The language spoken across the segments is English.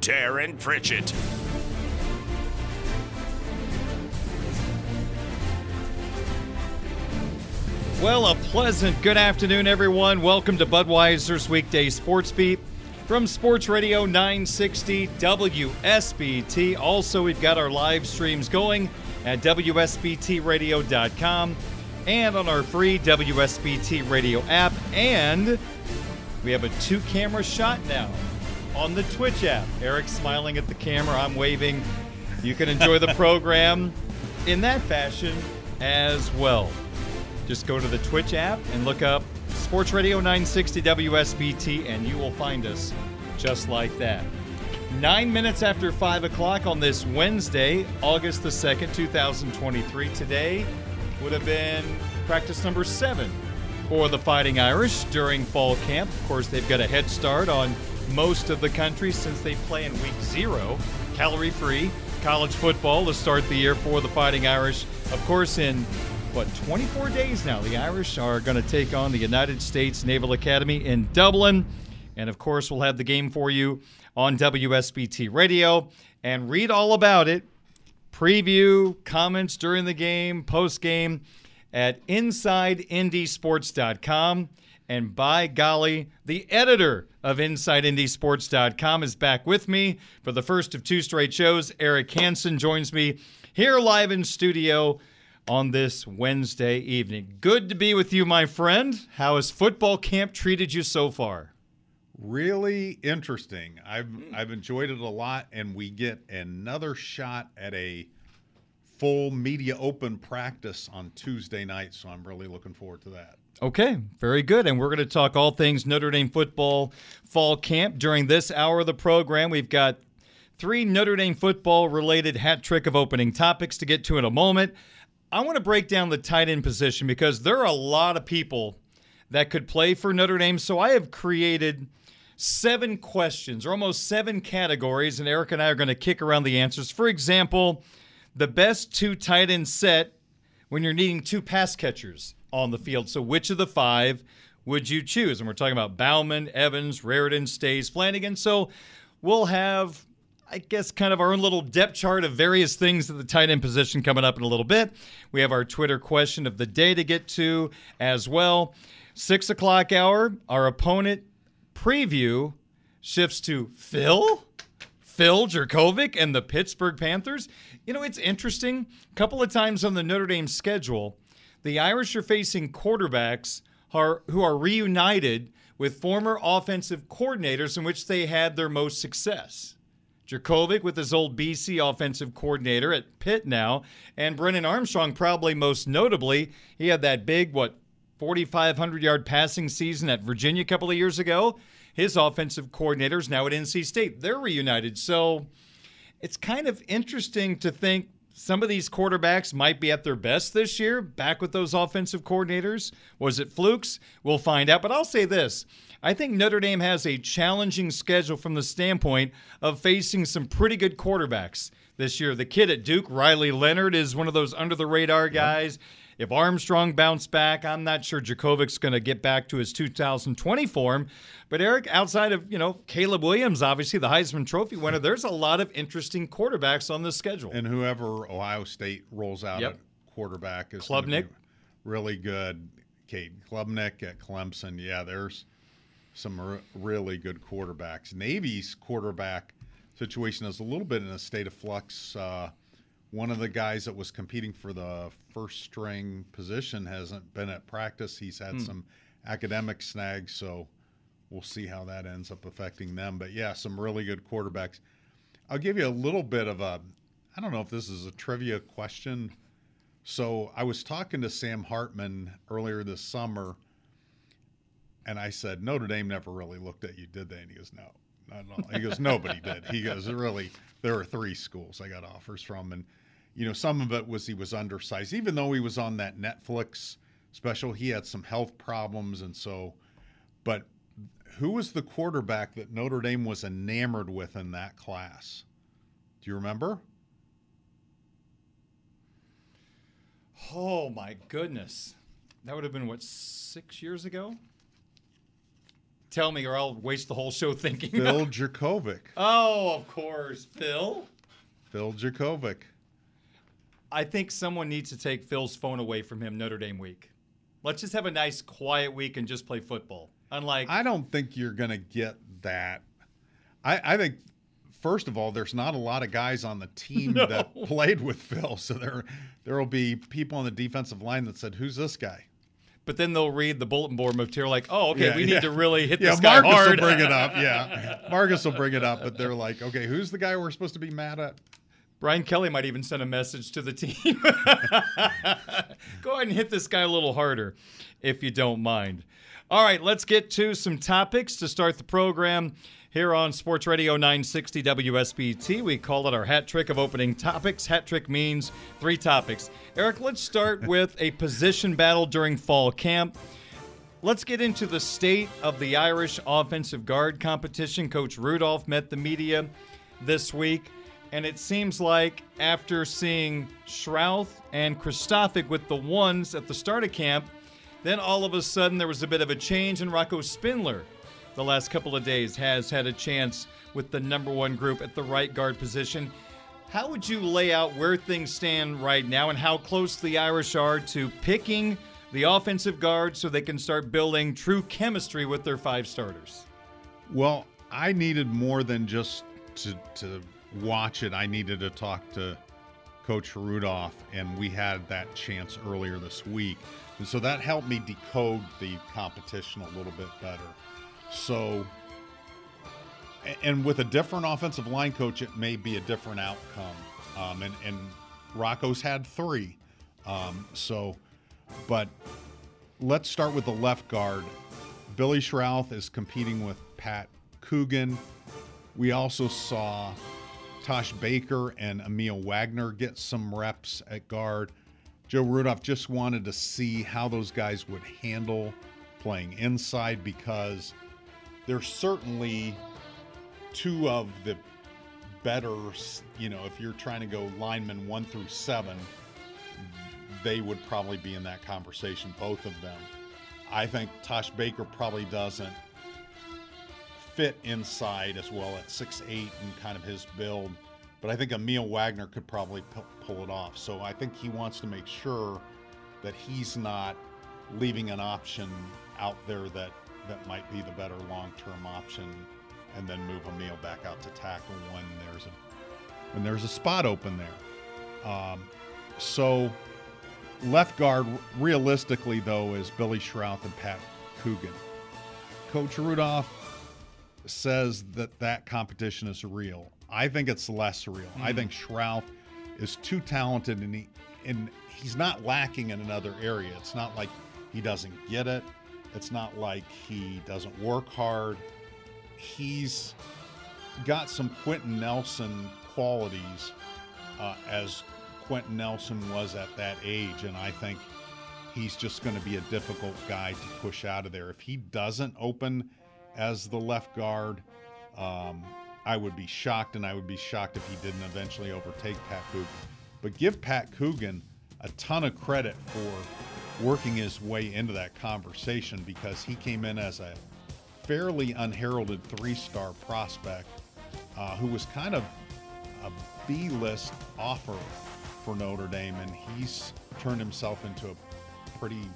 Darin Pritchett. Well, a pleasant good afternoon, everyone. Welcome to Budweiser's weekday sports beat from Sports Radio 960 WSBT. Also, we've got our live streams going at WSBTRadio.com and on our free WSBT radio app. And we have a two camera shot now on the Twitch app. Eric's smiling at the camera, I'm waving. You can enjoy the program in that fashion as well. Just go to the Twitch app and look up Sports Radio 960 WSBT, and you will find us just like that. Nine minutes after 5 o'clock on this Wednesday, August the 2nd, 2023. Today would have been practice number seven for the Fighting Irish during fall camp. Of course, they've got a head start on most of the country since they play in week zero, calorie free college football to start the year for the Fighting Irish. Of course, in what 24 days now, the Irish are going to take on the United States Naval Academy in Dublin. And of course, we'll have the game for you on WSBT Radio and read all about it. Preview, comments during the game, post game at InsideNDSports.com. And by golly, the editor of InsideNDSports.com is back with me for the first of two straight shows. Eric Hansen joins me here live in studio on this Wednesday evening. Good to be with you, my friend. How has football camp treated you so far? really interesting. I've hmm. I've enjoyed it a lot, and we get another shot at a full media open practice on Tuesday night. So I'm really looking forward to that. Okay, very good. And we're going to talk all things Notre Dame football fall camp during this hour of the program. We've got three Notre Dame football related hat trick of opening topics to get to in a moment. I want to break down the tight end position because there are a lot of people that could play for Notre Dame. So I have created seven questions or almost seven categories, and Eric and I are going to kick around the answers. For example, the best two tight end set when you're needing two pass catchers on the field. So, which of the five would you choose? And we're talking about Bauman, Evans, Raridon, Staes, Flanagan. So, we'll have, I guess, kind of our own little depth chart of various things at the tight end position coming up in a little bit. We have our Twitter question of the day to get to as well. Six o'clock hour, our opponent preview shifts to Phil. Phil Jurkovec and the Pittsburgh Panthers. You know, it's interesting. A couple of times on the Notre Dame schedule, the Irish are facing quarterbacks who are, who are reunited with former offensive coordinators in which they had their most success. Jurkovec with his old BC offensive coordinator at Pitt now, and Brennan Armstrong, probably most notably, he had that big, what, 4,500 yard passing season at Virginia a couple of years ago. His offensive coordinator's now at NC State. They're reunited. So it's kind of interesting to think some of these quarterbacks might be at their best this year, back with those offensive coordinators. Was it flukes? We'll find out. But I'll say this I think Notre Dame has a challenging schedule from the standpoint of facing some pretty good quarterbacks this year. The kid at Duke, Riley Leonard, is one of those under the radar guys. If Armstrong bounced back, I'm not sure Jurkovec's going to get back to his 2020 form. But Eric, outside of you know Caleb Williams, obviously the Heisman Trophy winner, there's a lot of interesting quarterbacks on this schedule. And whoever Ohio State rolls out Yep. at quarterback is Klubnik. really good. Cade Klubnik at Clemson. Yeah, there's some r- really good quarterbacks. Navy's quarterback situation is a little bit in a state of flux. Uh, one of the guys that was competing for the first string position hasn't been at practice. He's had Hmm. some academic snags, so we'll see how that ends up affecting them. But yeah, some really good quarterbacks. I'll give you a little bit of a, I don't know if this is a trivia question. So I was talking to Sam Hartman earlier this summer, and I said, Notre Dame never really looked at you, did they? And he goes, No, not at all. He goes, Nobody did. He goes, Really, there were three schools I got offers from. And, you know, some of it was he was undersized. Even though he was on that Netflix special, he had some health problems. And so, but who was the quarterback that Notre Dame was enamored with in that class? Do you remember? Oh my goodness. That would have been what, six years ago? Tell me, or I'll waste the whole show thinking. Phil Jurkovec. oh, of course. Phil? Phil Jurkovec. I think someone needs to take Phil's phone away from him Notre Dame week. Let's just have a nice, quiet week and just play football. Unlike, I don't think you're going to get that. I, I think, first of all, there's not a lot of guys on the team No. that played with Phil. So there there will be people on the defensive line that said, Who's this guy? but then they'll read the bulletin board material like, oh, okay, Yeah, we yeah. need to really hit Yeah, this guy Marcus hard. will bring it up. Yeah. Marcus will bring it up, but they're like, Okay, who's the guy we're supposed to be mad at? Brian Kelly might even send a message to the team. Go ahead and hit this guy a little harder if you don't mind. All right, let's get to some topics to start the program here on Sports Radio 960 WSBT. We call it our hat trick of opening topics. Hat trick means three topics. Eric, let's start with a position battle during fall camp. Let's get into the state of the Irish offensive guard competition. Coach Rudolph met the media this week, and it seems like after seeing Schrauth and Kristofic with the ones at the start of camp, then all of a sudden there was a bit of a change, and Rocco Spindler, the last couple of days, has had a chance with the number one group at the right guard position. How would you lay out where things stand right now and how close the Irish are to picking the offensive guard so they can start building true chemistry with their five starters? Well, I needed more than just to to watch it. I needed to talk to Coach Rudolph, and we had that chance earlier this week. And so that helped me decode the competition a little bit better. So, and with a different offensive line coach, it may be a different outcome. Um, and, and Rocco's had three. Um, so, but let's start with the left guard. Billy Schrauth is competing with Pat Coogan. We also saw Tosh Baker and Emil Wagner get some reps at guard. Joe Rudolph just wanted to see how those guys would handle playing inside because they're certainly two of the better, you know, if you're trying to go linemen one through seven, they would probably be in that conversation, both of them. I think Tosh Baker probably doesn't fit inside as well at 6'8 and kind of his build, but I think Emil Wagner could probably pu- pull it off. So I think he wants to make sure that he's not leaving an option out there that, that might be the better long term option and then move Emil back out to tackle when there's a when there's a spot open there. Um, so left guard, realistically though, is Billy Schrauth and Pat Coogan. Coach Rudolph says that that competition is real. I think it's less real. I think Schrauth is too talented and he and he's not lacking in another area. It's not like he doesn't get it. It's not like he doesn't work hard. He's got some Quenton Nelson qualities uh, as Quenton Nelson was at that age, and I think he's just going to be a difficult guy to push out of there. If he doesn't open as the left guard, um, I would be shocked, and I would be shocked if he didn't eventually overtake Pat Coogan. But give Pat Coogan a ton of credit for working his way into that conversation because he came in as a fairly unheralded three star prospect uh, who was kind of a B list offer for Notre Dame, and he's turned himself into a pretty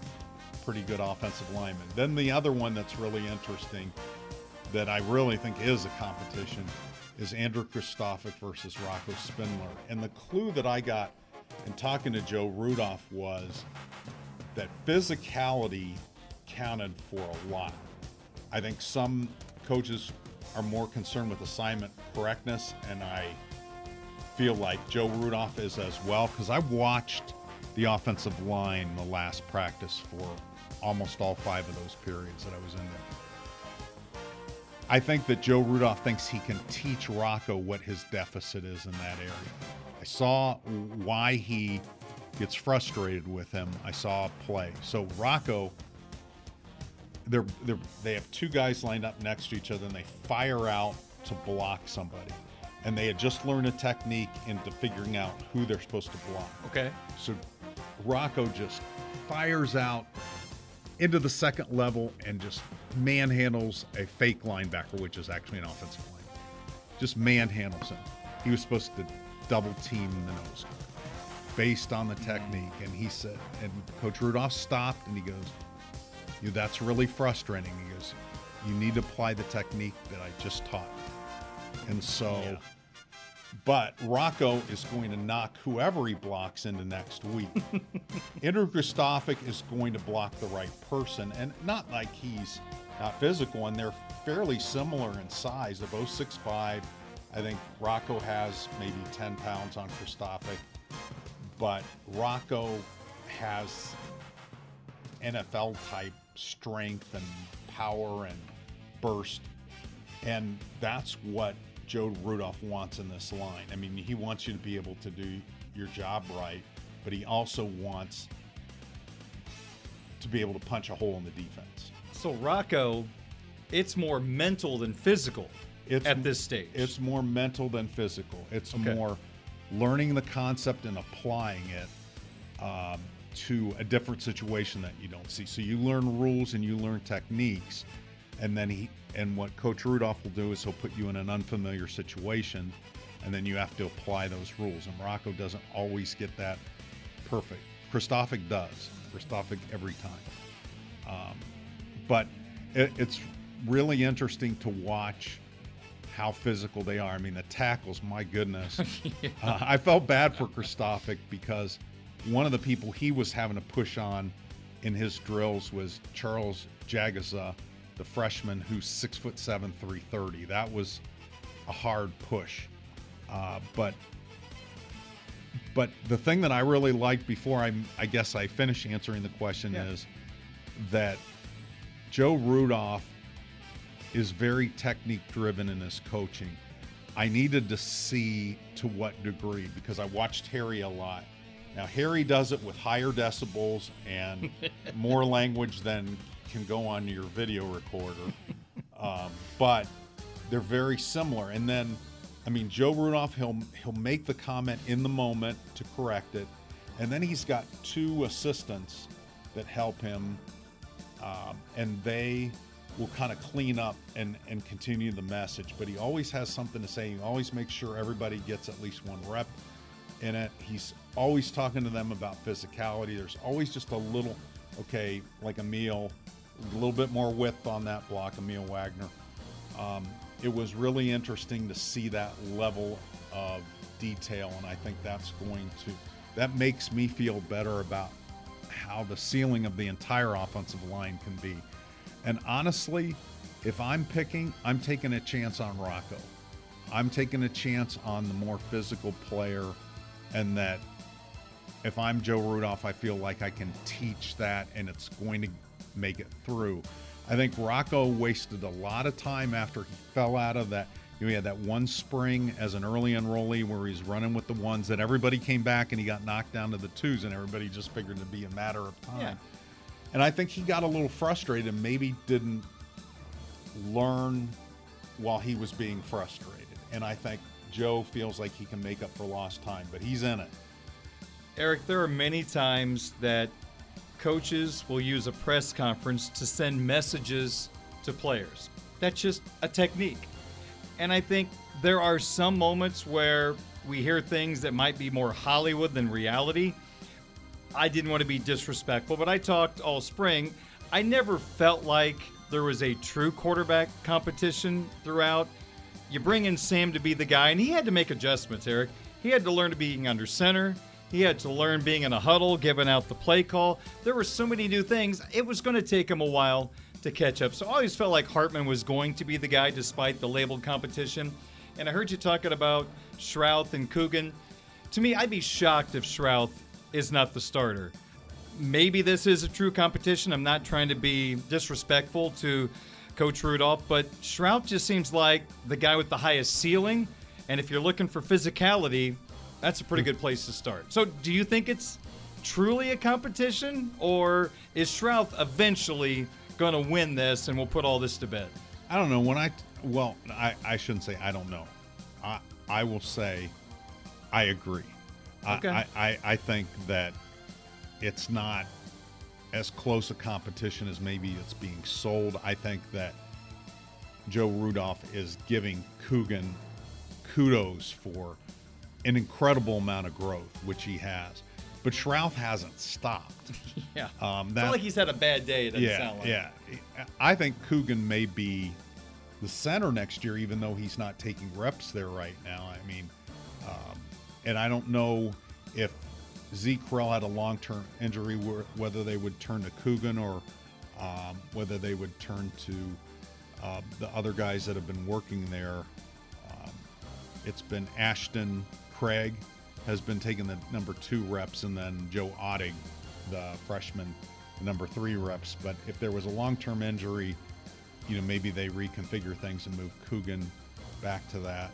pretty good offensive lineman. Then the other one that's really interesting that I really think is a competition is Andrew Kristofic versus Rocco Spindler. And the clue that I got in talking to Joe Rudolph was that physicality counted for a lot. I think some coaches are more concerned with assignment correctness, and I feel like Joe Rudolph is as well because I watched the offensive line the last practice for almost all five of those periods that I was in there. I think that Joe Rudolph thinks he can teach Rocco what his deficit is in that area. I saw why he gets frustrated with him. I saw a play. So Rocco, they're, they're, they have two guys lined up next to each other and they fire out to block somebody. And they had just learned a technique into figuring out who they're supposed to block. Okay. So Rocco just fires out into the second level and just manhandles a fake linebacker, which is actually an offensive line. Just manhandles him. He was supposed to double team the nose guard based on the technique. And he said, and Coach Rudolph stopped and he goes, that's really frustrating. He goes, you need to apply the technique that I just taught. And so yeah. But Rocco is going to knock whoever he blocks into next week. Andrew Kristofic is going to block the right person, and not like he's not physical, and they're fairly similar in size. They're both 6'5". I think Rocco has maybe 10 pounds on Kristofic, but Rocco has NFL type strength and power and burst. And that's what Joe Rudolph wants in this line. I mean, he wants you to be able to do your job right, but he also wants to be able to punch a hole in the defense. So Rocco, it's more mental than physical it's, at this stage. It's more mental than physical. It's okay. more learning the concept and applying it um, to a different situation that you don't see. So you learn rules and you learn techniques, and then he and what Coach Rudolph will do is he'll put you in an unfamiliar situation, and then you have to apply those rules. And Morocco doesn't always get that perfect. Kristofic does. Kristofic every time. Um, but it, it's really interesting to watch how physical they are. I mean, the tackles, my goodness. yeah. uh, I felt bad for Kristofic because one of the people he was having to push on in his drills was Charles Jagusah the freshman who's six foot seven, 330. That was a hard push. Uh, but but the thing that I really liked before I, I guess I finish answering the question yeah. is that Joe Rudolph is very technique driven in his coaching. I needed to see to what degree because I watched Harry a lot. Now Harry does it with higher decibels and more language than can go on your video recorder, um, but they're very similar. And then, I mean, Joe Rudolph, he'll he'll make the comment in the moment to correct it, and then he's got two assistants that help him, um, and they will kind of clean up and and continue the message. But he always has something to say. He always makes sure everybody gets at least one rep in it. He's always talking to them about physicality. There's always just a little, okay, like Emil a little bit more width on that block, Emil Wagner. Um, it was really interesting to see that level of detail, and I think that's going to that makes me feel better about how the ceiling of the entire offensive line can be. And honestly, if I'm picking, I'm taking a chance on Rocco. I'm taking a chance on the more physical player, and that if I'm Joe Rudolph, I feel like I can teach that and it's going to make it through. I think Rocco wasted a lot of time after he fell out of that. You know, he had that one spring as an early enrollee where he's running with the ones, and everybody came back and he got knocked down to the twos, and everybody just figured it'd be a matter of time. Yeah. And I think he got a little frustrated and maybe didn't learn while he was being frustrated. And I think Joe feels like he can make up for lost time, but he's in it. Eric, there are many times that coaches will use a press conference to send messages to players. That's just a technique. And I think there are some moments where we hear things that might be more Hollywood than reality. I didn't want to be disrespectful, but I talked all spring. I never felt like there was a true quarterback competition throughout. You bring in Sam to be the guy, and he had to make adjustments, Eric. He had to learn to being under center. He had to learn being in a huddle, giving out the play call. There were so many new things. It was going to take him a while to catch up. So I always felt like Hartman was going to be the guy despite the labeled competition. And I heard you talking about Schrauth and Coogan. To me, I'd be shocked if Schrauth is not the starter. Maybe this is a true competition. I'm not trying to be disrespectful to Coach Rudolph, but Schrauth just seems like the guy with the highest ceiling. And if you're looking for physicality, that's a pretty good place to start. So, do you think it's truly a competition, or is Schrauth eventually going to win this and we'll put all this to bed? I don't know. When I, well, I, I shouldn't say I don't know. I, I will say I agree. Okay. I, I, I think that it's not as close a competition as maybe it's being sold. I think that Joe Rudolph is giving Coogan kudos for an incredible amount of growth, which he has. But Schrauth hasn't stopped. Yeah. Um, It's that, not like he's had a bad day, it doesn't yeah, sound like. yeah. I think Coogan may be the center next year, even though he's not taking reps there right now. I mean, um, and I don't know if Zeke Correll had a long-term injury, whether they would turn to Coogan or um, whether they would turn to uh, the other guys that have been working there. Um, it's been Ashton Craig has been taking the number two reps, and then Joe Otting, the freshman, the number three reps. But if there was a long-term injury, you know, maybe they reconfigure things and move Coogan back to that.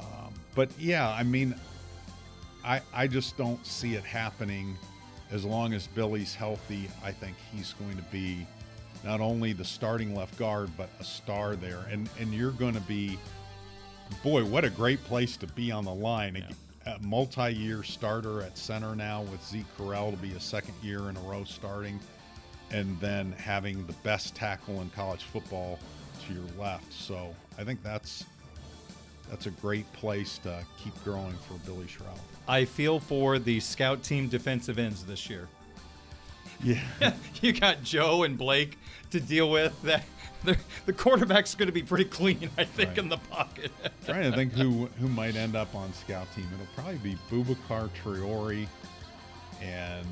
Um, but yeah, I mean, I I just don't see it happening. As long as Billy's healthy, I think he's going to be not only the starting left guard but a star there. And and you're going to be, boy, what a great place to be on the line. A, a multi-year starter at center now with Zeke Correll to be a second year in a row starting, and then having the best tackle in college football to your left. So I think that's that's a great place to keep growing for Billy Schrauth. I feel for the scout team defensive ends this year. Yeah. you got Joe and Blake to deal with. That the, the quarterback's going to be pretty clean, I think, Right. in the pocket. trying to think who who might end up on scout team. It'll probably be Boubacar Traore and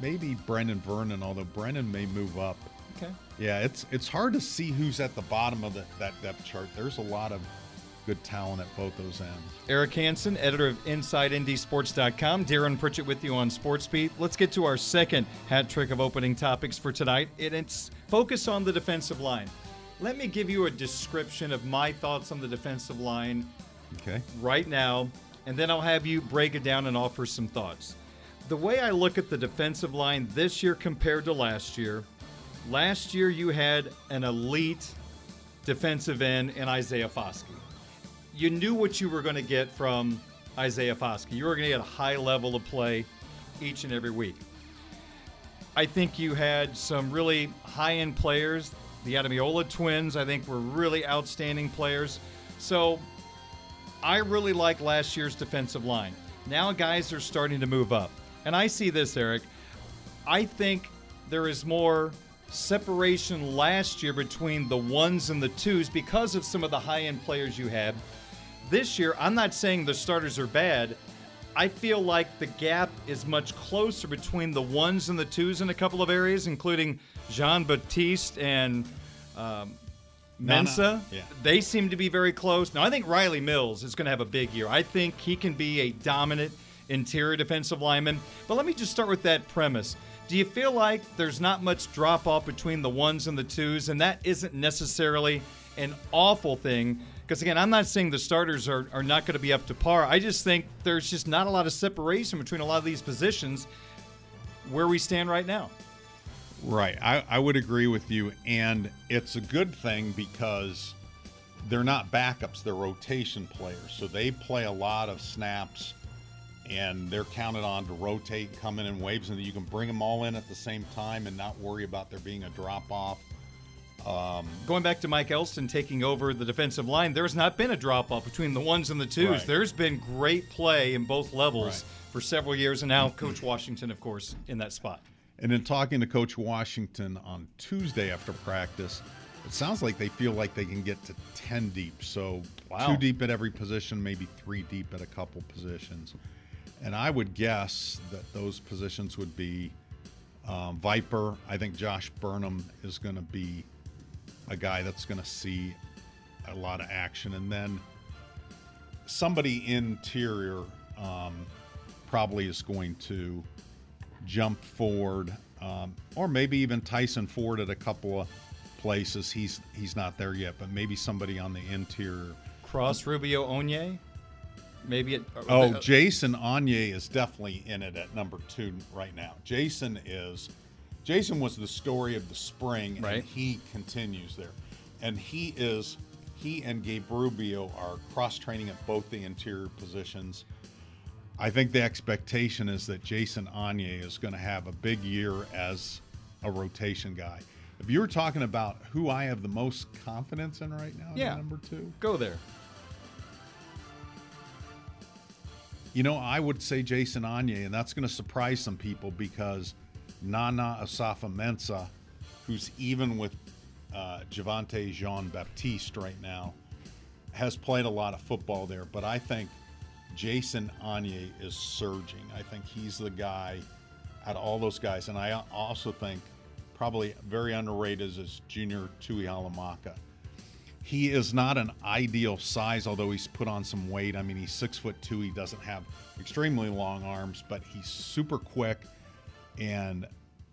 maybe Brendan Vernon, although Brendan may move up. okay. Yeah, it's it's hard to see who's at the bottom of the, that depth chart. There's a lot of good talent at both those ends. Eric Hansen, editor of InsideNDSports.com. Darin Pritchett with you on SportsBeat. Let's get to our second hat trick of opening topics for tonight, and it's focus on the defensive line. Let me give you a description of my thoughts on the defensive line Okay. right now, and then I'll have you break it down and offer some thoughts. The way I look at the defensive line this year compared to last year, last year you had an elite defensive end in Isaiah Foskey. You knew what you were going to get from Isaiah Foskey. You were going to get a high level of play each and every week. I think you had some really high end players. The Ademilola twins, I think, were really outstanding players. So I really like last year's defensive line. Now guys are starting to move up. And I see this, Eric. I think there is more separation last year between the ones and the twos because of some of the high end players you had. This year, I'm not saying the starters are bad. I feel like the gap is much closer between the ones and the twos in a couple of areas, including Jean Baptiste and um, Mensah. Yeah. They seem to be very close. Now, I think Riley Mills is going to have a big year. I think he can be a dominant interior defensive lineman. But let me just start with that premise. Do you feel like there's not much drop off between the ones and the twos, and that isn't necessarily an awful thing? Because again, I'm not saying the starters are, are not going to be up to par. I just think there's just not a lot of separation between a lot of these positions where we stand right now. Right. I, I would agree with you. And it's a good thing because they're not backups, they're rotation players. So they play a lot of snaps and they're counted on to rotate, come in in waves, and you can bring them all in at the same time and not worry about there being a drop off. Um, Going back to Mike Elston taking over the defensive line, there's not been a drop off between the ones and the twos. Right. There's been great play in both levels right. for several years, and now Coach Washington, of course, in that spot. And in talking to Coach Washington on Tuesday after practice, it sounds like they feel like they can get to 10 deep. So wow. two deep at every position, maybe three deep at a couple positions. And I would guess that those positions would be um, Viper. I think Josh Burnham is going to be a guy that's going to see a lot of action. And then somebody interior um, probably is going to jump forward, um, or maybe even Tyson Ford at a couple of places. He's he's not there yet, but maybe somebody on the interior. Cross Rubio Onye, maybe. It, uh, oh, uh, Jason Onye is definitely in it at number two right now. Jason is. Jason was the story of the spring, right. and he continues there. And he is he and Gabe Rubio are cross training at both the interior positions. I think the expectation is that Jason Onye is going to have a big year as a rotation guy. If you were talking about who I have the most confidence in right now, yeah, number two, go there. You know, I would say Jason Onye, and that's going to surprise some people because Nana Osafo-Mensah, who's even with uh, Javontae Jean Baptiste right now, has played a lot of football there. But I think Jason Onye is surging. I think he's the guy out of all those guys. And I also think probably very underrated is Junior Tuihalamaka. He is not an ideal size, although he's put on some weight. I mean, he's six foot two. He doesn't have extremely long arms, but he's super quick and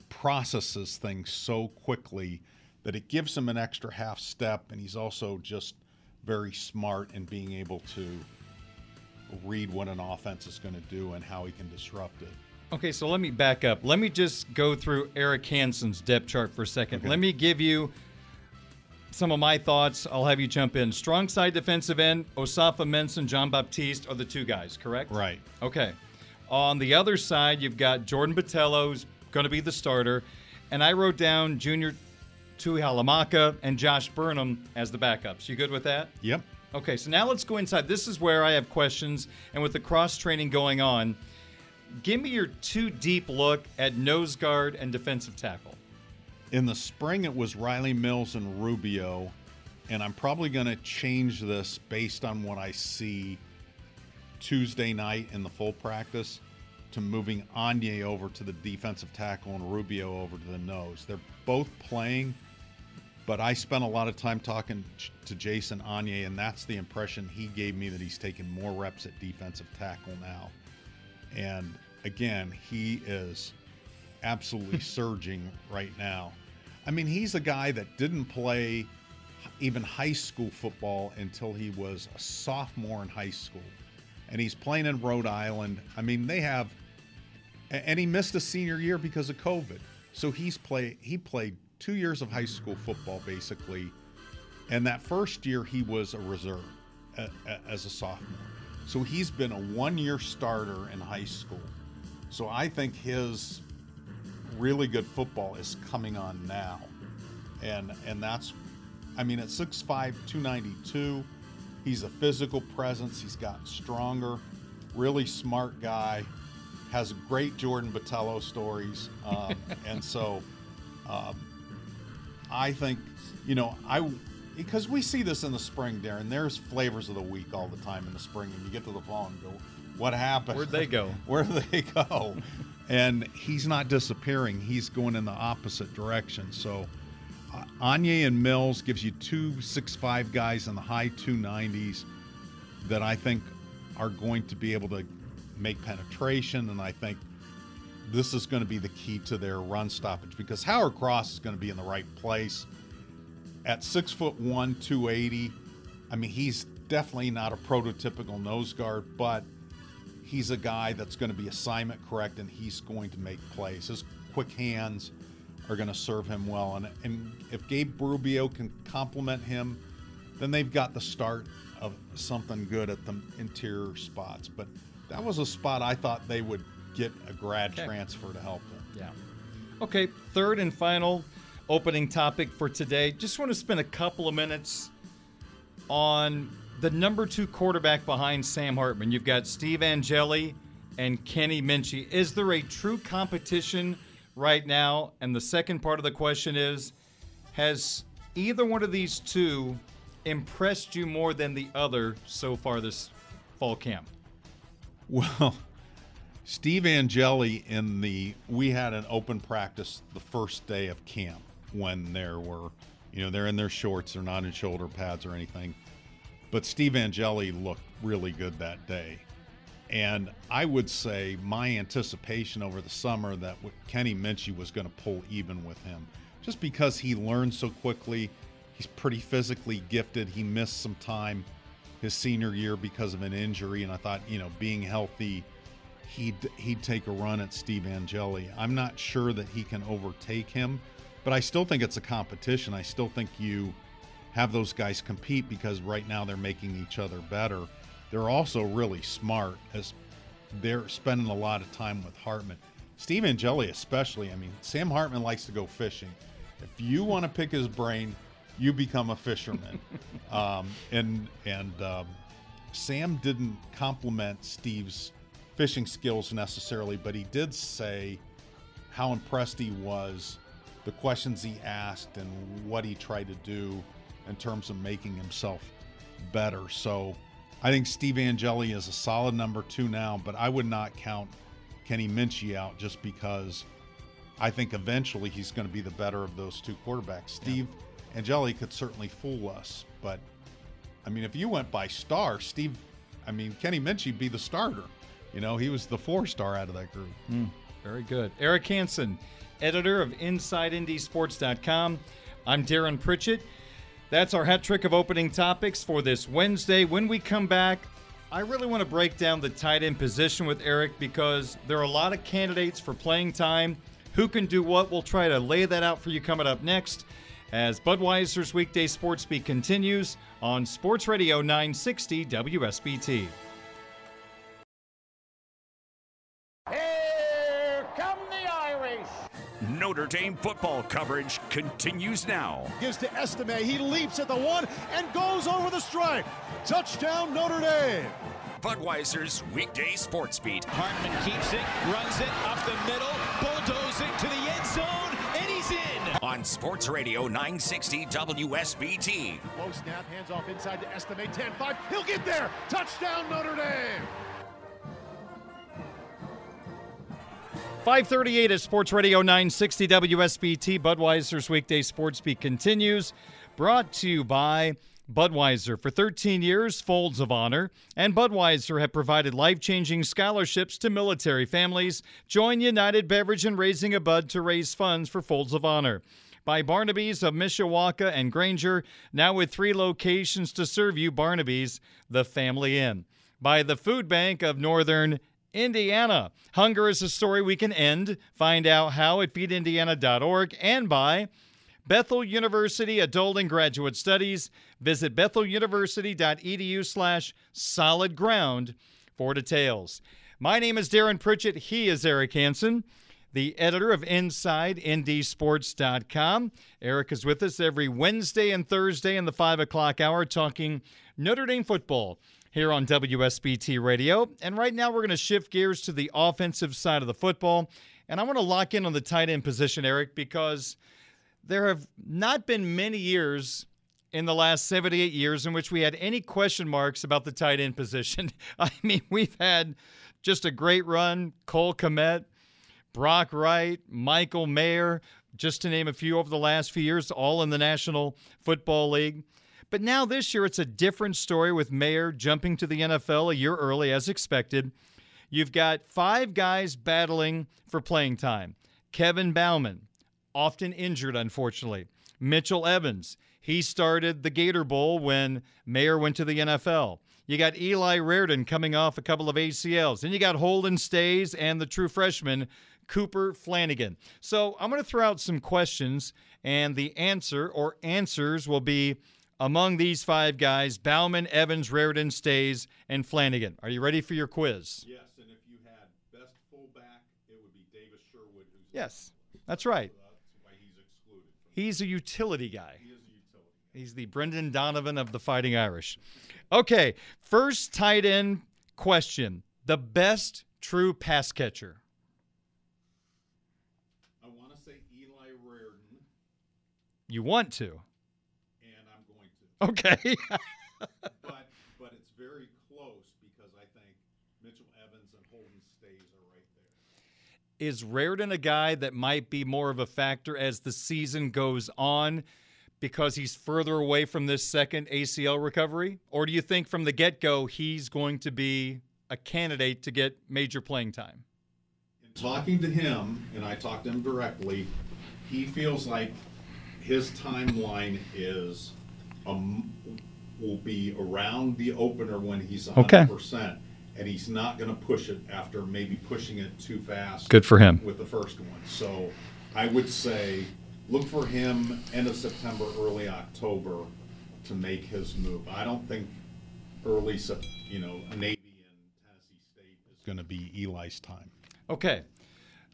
processes things so quickly that it gives him an extra half step. And he's also just very smart in being able to read what an offense is going to do and how he can disrupt it. Okay, so let me back up. Let me just go through Eric Hansen's depth chart for a second. Okay. Let me give you some of my thoughts. I'll have you jump in. Strong side defensive end, Osafo-Mensah, Jean Baptiste are the two guys, correct? Right. Okay. On the other side, you've got Jordan Botelho's going to be the starter. And I wrote down Junior Tuihalamaka and Josh Burnham as the backups. You good with that? Yep. Okay, so now let's go inside. This is where I have questions, and with the cross training going on, give me your two deep look at nose guard and defensive tackle. In the spring, it was Riley Mills and Rubio, and I'm probably going to change this based on what I see Tuesday night in the full practice to moving Onye over to the defensive tackle and Rubio over to the nose. They're both playing but I spent a lot of time talking to Jason Onye, and that's the impression he gave me that he's taking more reps at defensive tackle now. And again, he is absolutely surging right now. I mean, he's a guy that didn't play even high school football until he was a sophomore in high school. And he's playing in Rhode Island. I mean, they have and he missed a senior year because of COVID. So he's play he played two years of high school football, basically. And that first year, he was a reserve as a sophomore. So he's been a one year starter in high school. So I think his really good football is coming on now. And and that's I mean at 6'5, 292, he's a physical presence. He's gotten stronger, really smart guy, has great Jordan Botelho stories. Um, and so um, I think, you know, I because we see this in the spring, Darin. There's flavors of the week all the time in the spring, and you get to the fall and go, "What happened? Where'd they go? Where'd they go?" and he's not disappearing; he's going in the opposite direction. So, Onye and Mills gives you two six five guys in the high two nineties that I think are going to be able to make penetration, and I think this is going to be the key to their run stoppage because Howard Cross is going to be in the right place at six foot one, 280. I mean, he's definitely not a prototypical nose guard, but he's a guy that's going to be assignment correct and he's going to make plays. His quick hands are going to serve him well. And, and if Gabe Rubio can complement him, then they've got the start of something good at the interior spots. But that was a spot I thought they would get a grad okay. transfer to help them. Yeah. Okay, third and final opening topic for today. Just want to spend a couple of minutes on the number two quarterback behind Sam Hartman. You've got Steve Angeli and Kenny Minchey. Is there a true competition right now? And the second part of the question is Has either one of these two impressed you more than the other so far this fall camp? Well, Steve Angeli in the we had an open practice the first day of camp when there were you know they're in their shorts they're not in shoulder pads or anything but Steve Angeli looked really good that day and I would say my anticipation over the summer that Kenny Minchey was going to pull even with him just because he learned so quickly he's pretty physically gifted he missed some time his senior year because of an injury and I thought you know being healthy he'd he'd take a run at Steve Angeli I'm not sure that he can overtake him but I still think it's a competition. I still think you have those guys compete because right now they're making each other better. They're also really smart as they're spending a lot of time with Hartman. Steve Angeli, especially. I mean, Sam Hartman likes to go fishing. If you want to pick his brain, you become a fisherman. um, and and um, Sam didn't compliment Steve's fishing skills necessarily, but he did say how impressed he was the questions he asked and what he tried to do in terms of making himself better. So I think Steve Angeli is a solid number two now, but I would not count Kenny Minchey out just because I think eventually he's going to be the better of those two quarterbacks. Steve yeah. Angeli could certainly fool us, but I mean, if you went by star, Steve, I mean, Kenny Minchey be the starter. You know, he was the four star out of that group. Mm, very good. Eric Hansen editor of InsideNDSports.com. I'm Darin Pritchett. That's our hat trick of opening topics for this Wednesday. When we come back, I really want to break down the tight end position with Eric because there are a lot of candidates for playing time. Who can do what? We'll try to lay that out for you coming up next as Budweiser's weekday sports beat continues on Sports Radio 960 WSBT. Notre Dame football coverage continues now. Gives to Estime. He leaps at the one and goes over the stripe. Touchdown, Notre Dame. Budweiser's weekday sports beat. Hartman keeps it, runs it up the middle, bulldozing to the end zone, and he's in. On Sports Radio 960 WSBT. Low snap, hands off inside to Estime. 10 5. He'll get there. Touchdown, Notre Dame. 538 at Sports Radio 960 WSBT. Budweiser's weekday sports beat continues. Brought to you by Budweiser. For 13 years, Folds of Honor and Budweiser have provided life changing scholarships to military families. Join United Beverage in raising a bud to raise funds for Folds of Honor. By Barnaby's of Mishawaka and Granger, now with three locations to serve you, Barnaby's, the family inn. By the Food Bank of Northern Indiana. Hunger is a story we can end. Find out how at feedindiana.org and by Bethel University Adult and Graduate Studies. Visit betheluniversity.edu slash solid ground for details. My name is Darin Pritchett. He is Eric Hansen, the editor of InsideNDSports.com. Eric is with us every Wednesday and Thursday in the 5 o'clock hour talking Notre Dame football here on WSBT Radio. And right now, we're going to shift gears to the offensive side of the football. And I want to lock in on the tight end position, Eric, because there have not been many years in the last 78 years in which we had any question marks about the tight end position. I mean, we've had just a great run. Cole Kmet, Brock Wright, Michael Mayer, just to name a few over the last few years, all in the National Football League. But now this year, it's a different story with Mayer jumping to the NFL a year early as expected. You've got five guys battling for playing time. Kevin Bauman, often injured, unfortunately. Mitchell Evans, he started the Gator Bowl when Mayer went to the NFL. You got Eli Raridon coming off a couple of ACLs. Then you got Holden Staes and the true freshman, Cooper Flanagan. So I'm going to throw out some questions, and the answer or answers will be among these five guys Bauman, Evans, Raridon, Staes, and Flanagan. Are you ready for your quiz? Yes, and if you had best fullback, it would be Davis Sherwood, who's Yes, that's right. that's why he's excluded. He's a utility guy. he is a utility. He's the Brendan Donovan of the Fighting Irish. Okay, first tight end question. The best true pass catcher. I want to say Eli Raridon, You want to. and I'm going to. Okay. but but it's very close because I think Mitchell Evans and Holden Staes are right there. Is Raridon a guy that might be more of a factor as the season goes on because he's further away from this second ACL recovery? Or do you think from the get go he's going to be a candidate to get major playing time? In talking to him, and I talked to him directly, he feels like his timeline is um, will be around the opener when he's Okay. 100%, and he's not going to push it after maybe pushing it too fast. Good for him. With the first one, so I would say look for him end of September, early October to make his move. I don't think early, Sep- you know, Navy and Tennessee State is going to be Eli's time. Okay.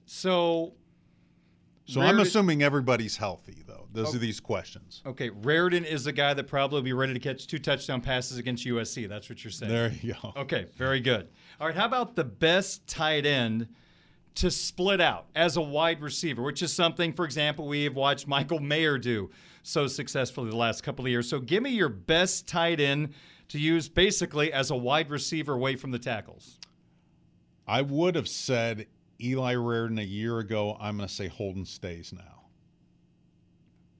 So So I'm assuming everybody's healthy, though. Those are oh, these questions. Okay, Raridon is a guy that probably will be ready to catch two touchdown passes against USC. That's what you're saying. There you go. Okay, very good. All right, how about the best tight end to split out as a wide receiver, which is something, for example, we have watched Michael Mayer do so successfully the last couple of years. So give me your best tight end to use basically as a wide receiver away from the tackles. I would have said Eli Raridon a year ago. I'm going to say Holden Staes now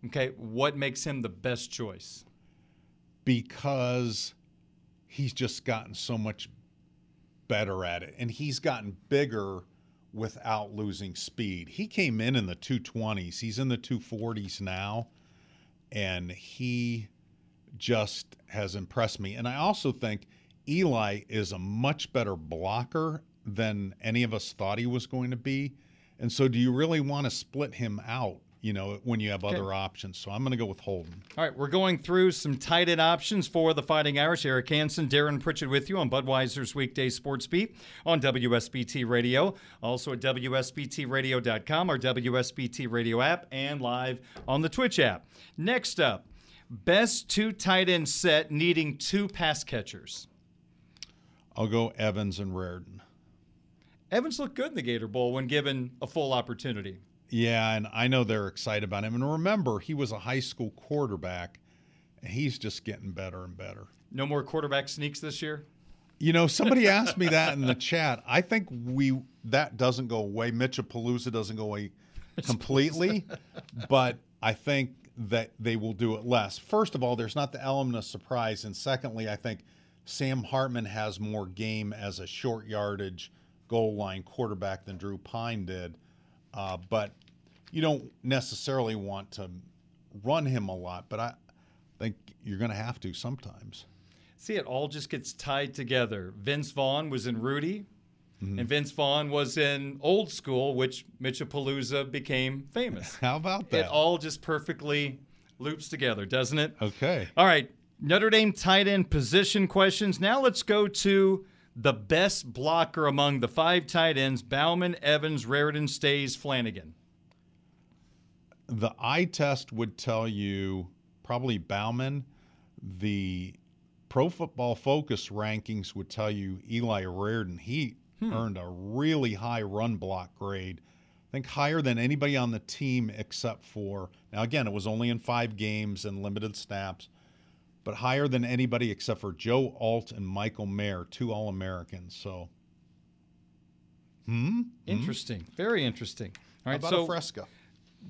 Okay, what makes him the best choice? because he's just gotten so much better at it, and he's gotten bigger without losing speed. He came in in the 220s. He's in the 240s now, and he just has impressed me. And I also think Eli is a much better blocker than any of us thought he was going to be. And so, do you really want to split him out? You know, when you have other options. So I'm going to go with Holden. All right, we're going through some tight end options for the Fighting Irish. Eric Hansen, Darin Pritchett with you on Budweiser's Weekday Sports Beat on WSBT Radio, also at WSBTRadio.com, our WSBT Radio app, and live on the Twitch app. Next up, best two tight end set needing two pass catchers. I'll go Evans and Raridon. Evans looked good in the Gator Bowl when given a full opportunity. Yeah, and I know they're excited about him. And remember, he was a high school quarterback. He's just getting better and better. No more quarterback sneaks this year? You know, somebody asked me that in the chat. I think we that doesn't go away. Mitchapalooza doesn't go away completely, but I think that they will do it less. First of all, there's not the element of surprise, and secondly, I think Sam Hartman has more game as a short yardage goal line quarterback than Drew Pyne did. Uh, but you don't necessarily want to run him a lot, but I think you're going to have to sometimes. See, it all just gets tied together. Vince Vaughn was in Rudy, and Vince Vaughn was in Old School, which Mitchapalooza became famous. How about that? It all just perfectly loops together, doesn't it? Okay. All right, Notre Dame tight end position questions. Now let's go to the best blocker among the five tight ends Bauman, Evans, Raridon, Staes, Flanagan. The eye test would tell you probably Bauman. The Pro Football Focus rankings would tell you Eli Raridon. He hmm. earned a really high run block grade. I think higher than anybody on the team except for now again it was only in 5 games and limited snaps, but higher than anybody except for Joe Alt and Michael Mayer, two All-Americans. So Hmm? Interesting. Very interesting. All How right, about so a Fresca?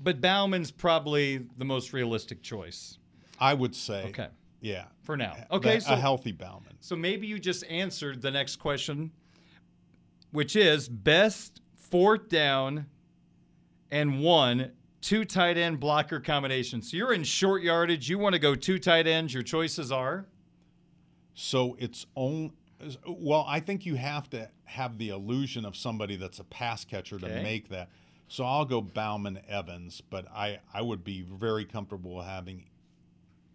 but Bauman's probably the most realistic choice I would say. Okay. Yeah. for now. A- Okay, a so healthy Bauman. so maybe you just answered the next question. which is best fourth down and one two tight end blocker combination. So you're in short yardage. You want to go two tight ends. Your choices are. So it's only. Well, I think you have to have the illusion of somebody that's a pass catcher to make that. So I'll go Bauman Evans, but I, I would be very comfortable having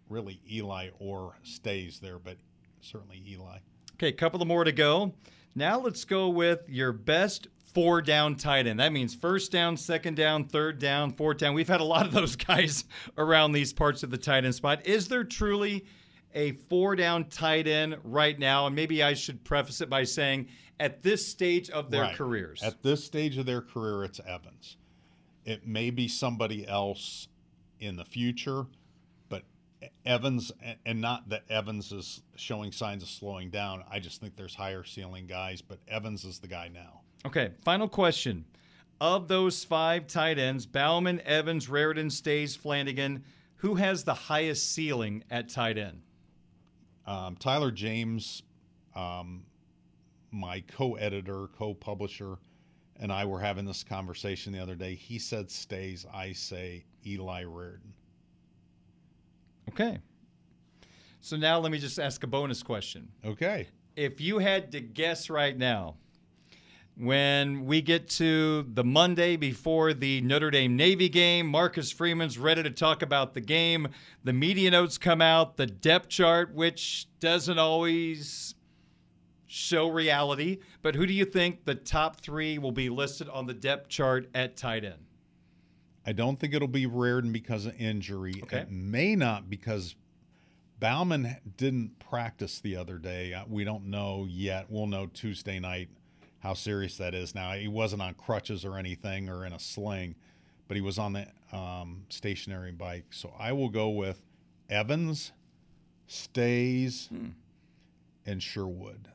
really Eli or Staes there, but certainly Eli. Okay, a couple of more to go. Now let's go with your best four down tight end. That means first down, second down, third down, fourth down. We've had a lot of those guys around these parts of the tight end spot. Is there truly a four down tight end right now? And maybe I should preface it by saying at this stage of their Right. careers. At this stage of their career, it's Evans. It may be somebody else in the future, but Evans, and not that Evans is showing signs of slowing down. I just think there's higher ceiling guys, but Evans is the guy now. Okay, final question. Of those five tight ends, Bauman, Evans, Raridon, Staes, Flanagan, who has the highest ceiling at tight end? Um, Tyler James, um, my co-editor, co-publisher, and I were having this conversation the other day. He said Staes. I say Eli Raridon. Okay. So now let me just ask a bonus question. Okay. If you had to guess right now, when we get to the Monday before the Notre Dame Navy game, Marcus Freeman's ready to talk about the game. The media notes come out, the depth chart, which doesn't always show reality. But who do you think the top three will be listed on the depth chart at tight end? I don't think it'll be Raridon because of injury. Okay. It may not because Bauman didn't practice the other day. We don't know yet. We'll know Tuesday night how serious that is. Now he wasn't on crutches or anything or in a sling, but he was on the um, stationary bike. So I will go with Evans, Staes, Hmm. and Sherwood.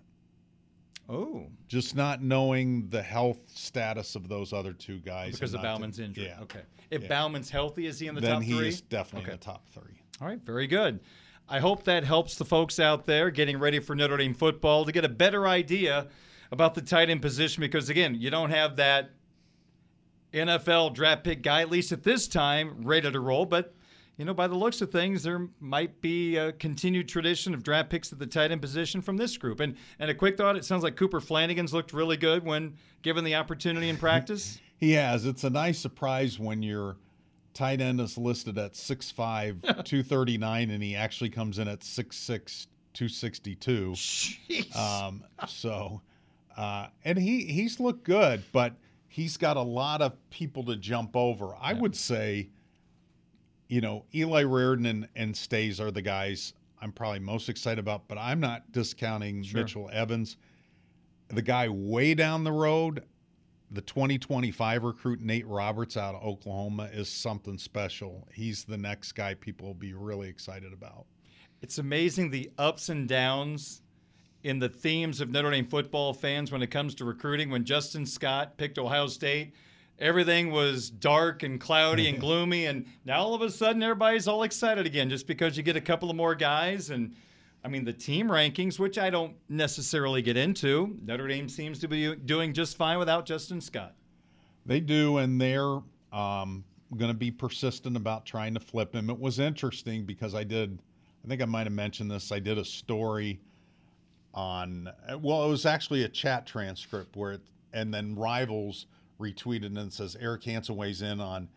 Oh, Just not knowing the health status of those other two guys because of not to- injury. Yeah. Okay. If Yeah. Bauman's healthy, is he in the then top he three? is definitely Okay. in the top three. All right, very good. I hope that helps the folks out there getting ready for Notre Dame football to get a better idea about the tight end position because, again, you don't have that NFL draft pick guy, at least at this time, ready to roll. But, you know, by the looks of things, there might be a continued tradition of draft picks at the tight end position from this group. And, and a quick thought it sounds like Cooper Flanagan's looked really good when given the opportunity in practice. He has. It's a nice surprise when your tight end is listed at 6'5, 239, and he actually comes in at 6'6, 262. Um, so, uh, and he, he's looked good, but he's got a lot of people to jump over. I would say, you know, Eli Raridon and, and Staes are the guys I'm probably most excited about, but I'm not discounting Mitchell Evans. The guy way down the road, the 2025 recruit Nate Roberts out of Oklahoma is something special. He's the next guy people will be really excited about. It's amazing the ups and downs in the themes of Notre Dame football fans when it comes to recruiting. When Justin Scott picked Ohio State, everything was dark and cloudy and gloomy, and now all of a sudden everybody's all excited again just because you get a couple of more guys. And I mean, the team rankings, which I don't necessarily get into, Notre Dame seems to be doing just fine without Justin Scott. They do, and they're um, going to be persistent about trying to flip him. It was interesting because I did, I think I might have mentioned this. I did a story on, well, it was actually a chat transcript where it, and then Rivals retweeted and says Eric Hansen weighs in on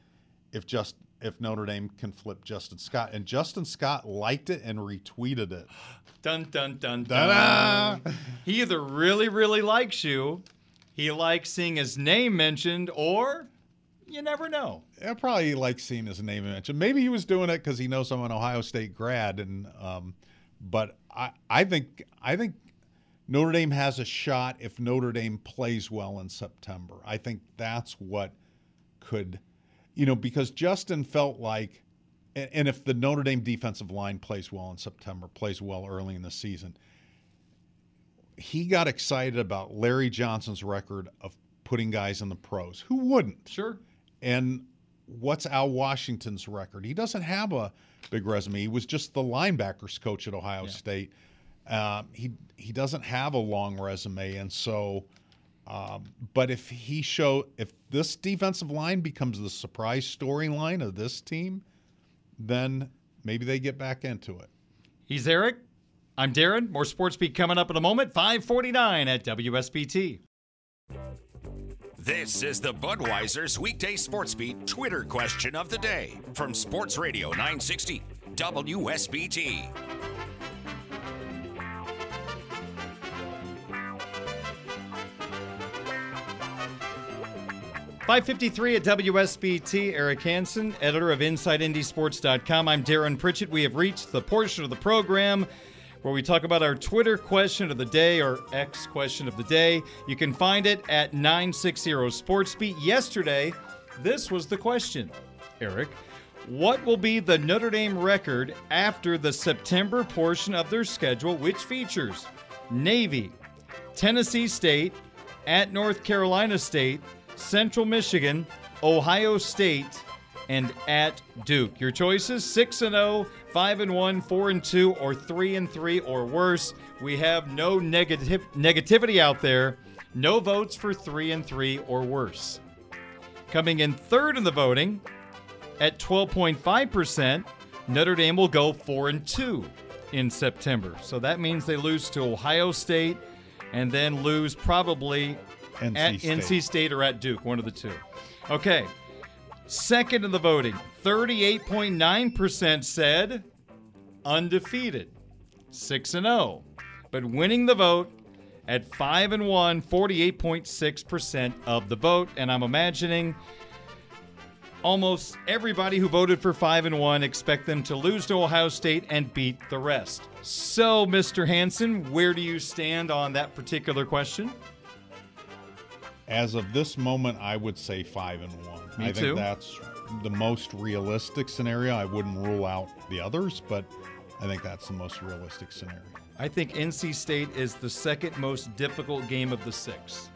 if just if Notre Dame can flip Justin Scott, and Justin Scott liked it and retweeted it. Dun dun dun dun. He either really, really likes you, he likes seeing his name mentioned, or you never know. I probably like seeing his name mentioned. Maybe he was doing it because he knows I'm an Ohio State grad, and um, but I I think I think Notre Dame has a shot if Notre Dame plays well in September. I think that's what could, you know, because Justin felt like, and, if the Notre Dame defensive line plays well in September, plays well early in the season, he got excited about Larry Johnson's record of putting guys in the pros. Who wouldn't? Sure. And what's Al Washington's record? He doesn't have a big resume. He was just the linebackers coach at Ohio State. Um, he he doesn't have a long resume, and so Um, but if he show if this defensive line becomes the surprise storyline of this team, then maybe they get back into it. He's Eric. I'm Darin. More Sports Beat coming up in a moment. 549 at WSBT. This is the Budweiser's weekday sports beat Twitter question of the day from Sports Radio 960 WSBT. 553 at WSBT. Eric Hansen, editor of InsideNDSports.com. I'm Darin Pritchett. We have reached the portion of the program where we talk about our Twitter question of the day or X question of the day. You can find it at 960 SportsBeat. Yesterday, this was the question, Eric. What will be the Notre Dame record after the September portion of their schedule, which features Navy, Tennessee State, at North Carolina State, Central Michigan, Ohio State, and at Duke. Your choices 6 and 0, 5 and 1, 4 and 2 or 3 and 3 or worse. We have no negative negativity out there. No votes for 3 and 3 or worse. Coming in third in the voting at 12.5%, Notre Dame will go 4 and 2 in September. So that means they lose to Ohio State and then lose probably NC at State. NC State or at Duke, one of the two. Okay. Second in the voting, 38.9% said undefeated, 6 and 0. But winning the vote at 5 and 1, 48.6% of the vote, and I'm imagining almost everybody who voted for 5 and 1 expect them to lose to Ohio State and beat the rest. So, Mr. Hansen, where do you stand on that particular question? As of this moment, I would say five and one. Me I think that's the most realistic scenario. I wouldn't rule out the others, but I think that's the most realistic scenario. I think NC State is the second most difficult game of the six.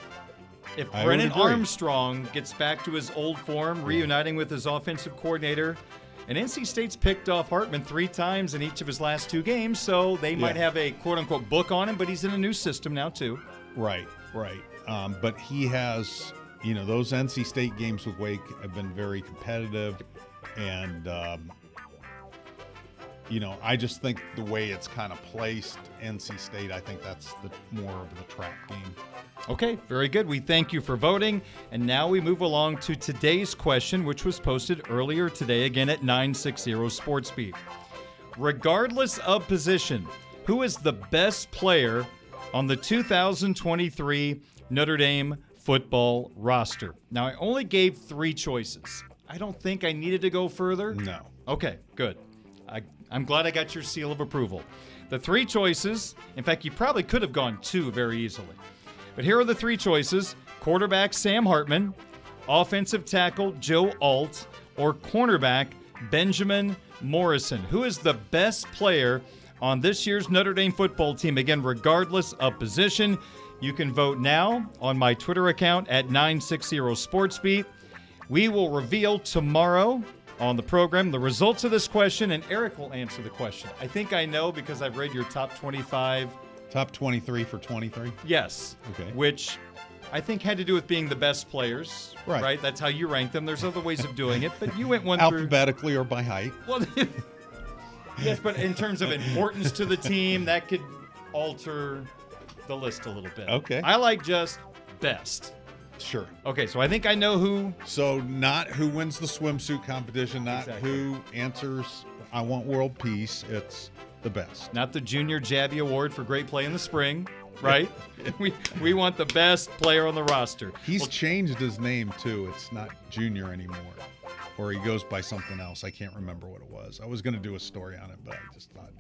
If I Brennan. Armstrong gets back to his old form, reuniting with his offensive coordinator, and NC State's picked off Hartman three times in each of his last two games, so they might Yeah. have a quote unquote book on him, but he's in a new system now, too. Right, right. Um, but he has, you know, those NC State games with Wake have been very competitive, and um, you know, I just think the way it's kind of placed, NC State, I think that's the more of the trap game. Okay, very good. We thank you for voting. And now we move along to today's question, which was posted earlier today, again at 960 SportsBeat. Regardless of position, who is the best player on the 2023 Notre Dame football roster? Now, I only gave three choices. I don't think I needed to go further. No. Okay, good. I, I'm glad I got your seal of approval. The three choices, in fact, you probably could have gone two very easily. But here are the three choices quarterback Sam Hartman, offensive tackle Joe Alt, or cornerback Benjamin Morrison. Who is the best player on this year's Notre Dame football team? Again, regardless of position, you can vote now on my Twitter account at 960 SportsBeat. We will reveal tomorrow on the program the results of this question, and Eric will answer the question. I think I know because I've read your top 25. Top 23 for 23. Yes. Okay. Which I think had to do with being the best players. Right. That's how you rank them. There's other ways of doing it, but you went one through. Alphabetically or by height. Well, yes, but in terms of importance to the team, that could alter the list a little bit. Okay. I like just best. Sure. Okay, so I think I know who. So not who wins the swimsuit competition, not Exactly. who answers I want world peace. It's the best. Not the Junior Jabby Award for great play in the spring, right? we we want the best player on the roster. He's changed his name too. It's not Junior anymore. Or he goes by something else. I can't remember what it was. I was going to do a story on it, but I just thought,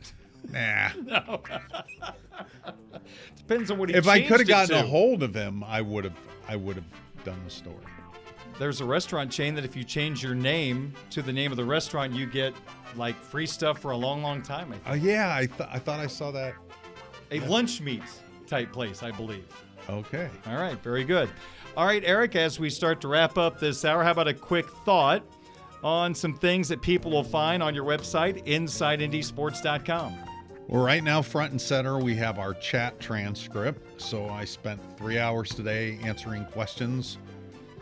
nah. Depends on what he. if I could have gotten a hold of him, I would have I would have done the story. There's a restaurant chain that if you change your name to the name of the restaurant, you get like free stuff for a long, long time. I oh, think. Oh yeah, I thought I thought I saw that. A lunch meat type place, I believe. Okay. All right, very good. All right, Eric, as we start to wrap up this hour, how about a quick thought on some things that people will find on your website, InsideNDSports.com? Well, right now, front and center, we have our chat transcript. So I spent three hours today answering questions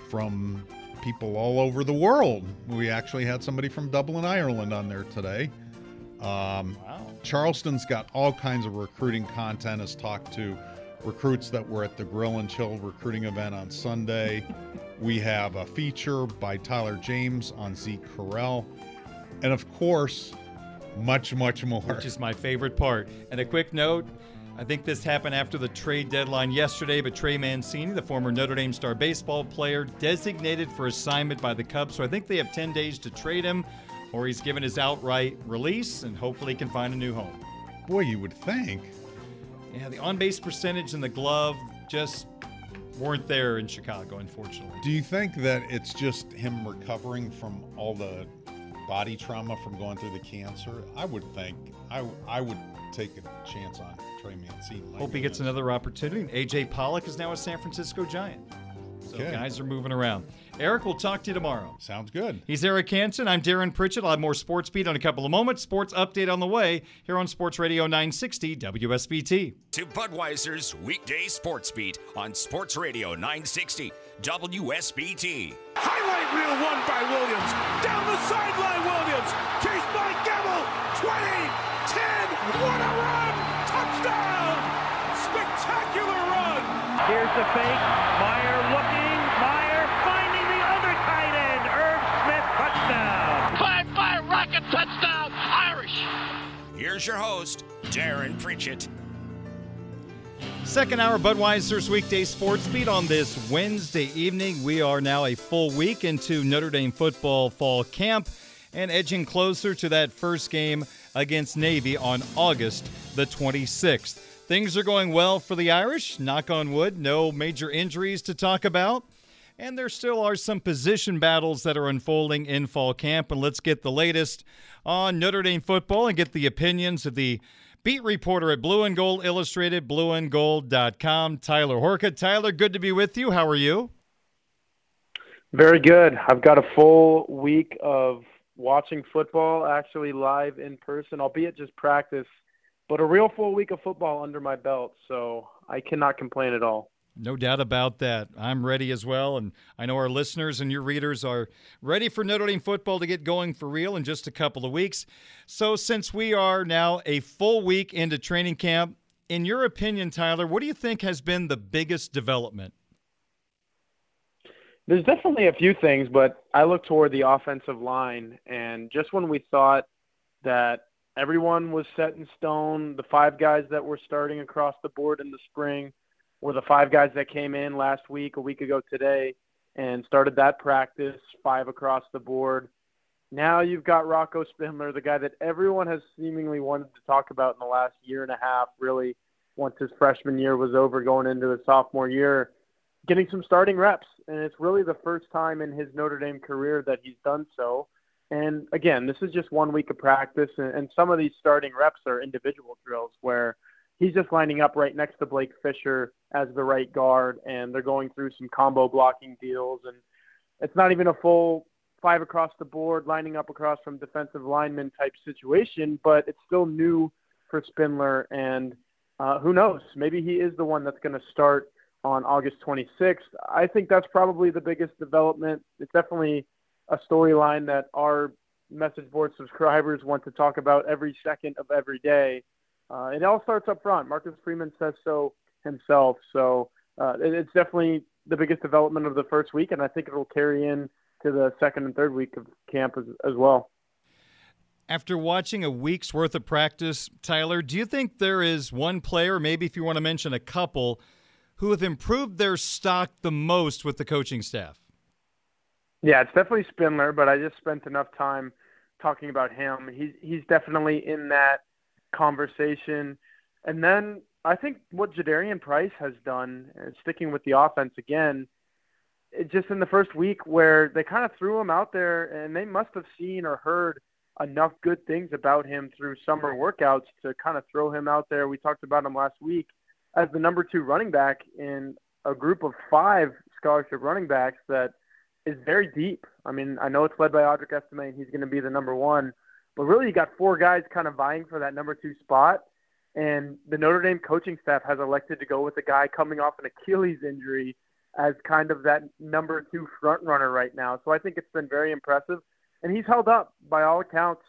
from people all over the world. We actually had somebody from Dublin, Ireland on there today. Um, wow. Charleston's got all kinds of recruiting content, has talked to recruits that were at the Grill and Chill recruiting event on Sunday. We have a feature by Tyler James on Zeke Correll. And of course, much, much more. Which is my favorite part. And a quick note I think this happened after the trade deadline yesterday, but Trey Mancini, the former Notre Dame star baseball player, designated for assignment by the Cubs. So I think they have 10 days to trade him, or he's given his outright release and hopefully can find a new home. Boy, you would think. Yeah, the on base percentage and the glove just weren't there in Chicago, unfortunately. Do you think that it's just him recovering from all the body trauma from going through the cancer? I would think I I would take a chance on Trey Mancini. Hope he gets another opportunity. AJ Pollock is now a San Francisco Giant. So okay. guys are moving around. Eric, we'll talk to you tomorrow. Sounds good. He's Eric Hansen. I'm Darin Pritchett. I'll have more Sports Beat in a couple of moments. Sports Update on the way here on Sports Radio 960 WSBT. To Budweiser's weekday Sports Beat on Sports Radio 960 WSBT. Highlight reel one by Williams. Down the sideline, Williams. Chased by Gamble. 20, 10. What a run! Touchdown! Spectacular run! Here's the fake. Meyer looking. Meyer finding the other tight end. Irv Smith touchdown. 5-5 rocket touchdown. Irish. Here's your host, Darin Pritchett. Second hour Budweiser's weekday sports beat on this Wednesday evening. We are now a full week into Notre Dame football fall camp and edging closer to that first game against Navy on August the 26th. Things are going well for the Irish, knock on wood, no major injuries to talk about. And there still are some position battles that are unfolding in fall camp. And let's get the latest on Notre Dame football and get the opinions of the beat reporter at Blue and Gold Illustrated, blueandgold.com, Tyler Horka. Tyler, good to be with you. How are you? Very good. I've got a full week of watching football actually live in person, albeit just practice, but a real full week of football under my belt. So I cannot complain at all. No doubt about that. I'm ready as well. And I know our listeners and your readers are ready for Notre Dame football to get going for real in just a couple of weeks. So, since we are now a full week into training camp, in your opinion, Tyler, what do you think has been the biggest development? There's definitely a few things, but I look toward the offensive line. And just when we thought that everyone was set in stone, the five guys that were starting across the board in the spring, were the five guys that came in last week, a week ago today, and started that practice, five across the board. Now you've got Rocco Spindler, the guy that everyone has seemingly wanted to talk about in the last year and a half, really, once his freshman year was over, going into his sophomore year, getting some starting reps. And it's really the first time in his Notre Dame career that he's done so. And again, this is just one week of practice, and, some of these starting reps are individual drills where – he's just lining up right next to Blake Fisher as the right guard, and they're going through some combo blocking deals, and it's not even a full five across the board lining up across from defensive lineman type situation, but it's still new for Spindler, and uh, who knows? Maybe he is the one that's going to start on August 26th. I think that's probably the biggest development. It's definitely a storyline that our message board subscribers want to talk about every second of every day. Uh, it all starts up front. Marcus Freeman says so himself. So uh, it, it's definitely the biggest development of the first week, and I think it will carry in to the second and third week of camp as, as well. After watching a week's worth of practice, Tyler, do you think there is one player, maybe if you want to mention a couple, who have improved their stock the most with the coaching staff? Yeah, it's definitely Spindler, but I just spent enough time talking about him. He's he's definitely in that conversation. And then I think what Jadarian Price has done, sticking with the offense again, just in the first week where they kind of threw him out there, and they must have seen or heard enough good things about him through summer workouts to kind of throw him out there. We talked about him last week as the number two running back in a group of five scholarship running backs that is very deep. I mean, I know it's led by Audric Estime, and he's going to be the number one. But really, you got four guys kind of vying for that number two spot. And the Notre Dame coaching staff has elected to go with a guy coming off an Achilles injury as kind of that number two front runner right now. So I think it's been very impressive. And he's held up by all accounts.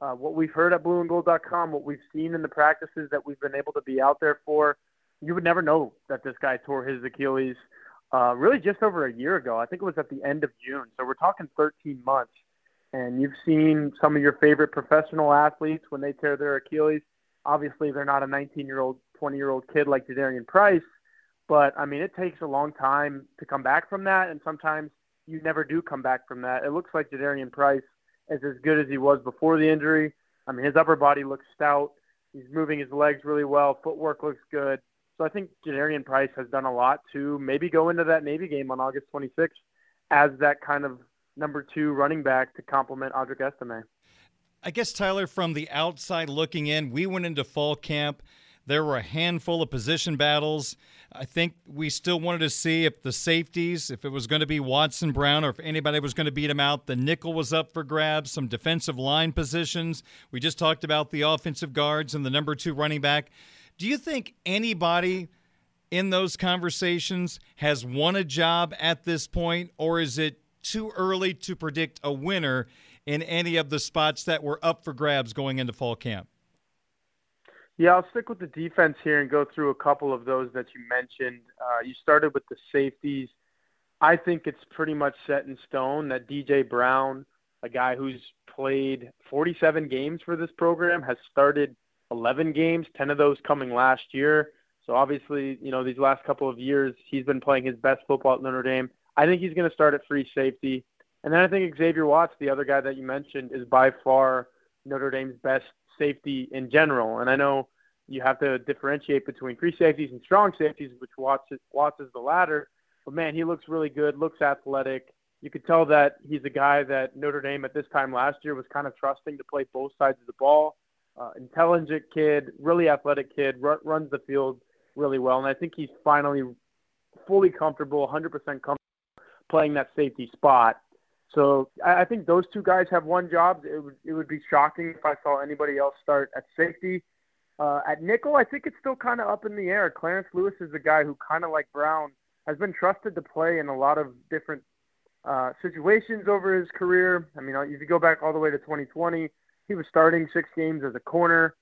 Uh, what we've heard at blueandgold.com, what we've seen in the practices that we've been able to be out there for, you would never know that this guy tore his Achilles uh, really just over a year ago. I think it was at the end of June. So we're talking 13 months. And you've seen some of your favorite professional athletes when they tear their Achilles. Obviously, they're not a 19 year old, 20 year old kid like Jadarian Price, but I mean, it takes a long time to come back from that. And sometimes you never do come back from that. It looks like Jadarian Price is as good as he was before the injury. I mean, his upper body looks stout. He's moving his legs really well. Footwork looks good. So I think Jadarian Price has done a lot to maybe go into that Navy game on August 26th as that kind of number two running back to complement Audric Estime. I guess, Tyler, from the outside looking in, we went into fall camp. There were a handful of position battles. I think we still wanted to see if the safeties, if it was going to be Watson Brown or if anybody was going to beat him out. The nickel was up for grabs, some defensive line positions. We just talked about the offensive guards and the number two running back. Do you think anybody in those conversations has won a job at this point, or is it too early to predict a winner in any of the spots that were up for grabs going into fall camp? Yeah, I'll stick with the defense here and go through a couple of those that you mentioned. Uh, you started with the safeties. I think it's pretty much set in stone that DJ Brown, a guy who's played 47 games for this program, has started 11 games, 10 of those coming last year. So obviously, you know, these last couple of years, he's been playing his best football at Notre Dame. I think he's going to start at free safety. And then I think Xavier Watts, the other guy that you mentioned, is by far Notre Dame's best safety in general. And I know you have to differentiate between free safeties and strong safeties, which Watts is, Watts is the latter. But man, he looks really good, looks athletic. You could tell that he's a guy that Notre Dame at this time last year was kind of trusting to play both sides of the ball. Uh, intelligent kid, really athletic kid, r- runs the field really well. And I think he's finally fully comfortable, 100% comfortable playing that safety spot. So I, I think those two guys have one jobs. It would it would be shocking if I saw anybody else start at safety. Uh, at nickel, I think it's still kind of up in the air. Clarence Lewis is a guy who, kind of like Brown, has been trusted to play in a lot of different uh, situations over his career. I mean, if you go back all the way to 2020, he was starting six games as a corner.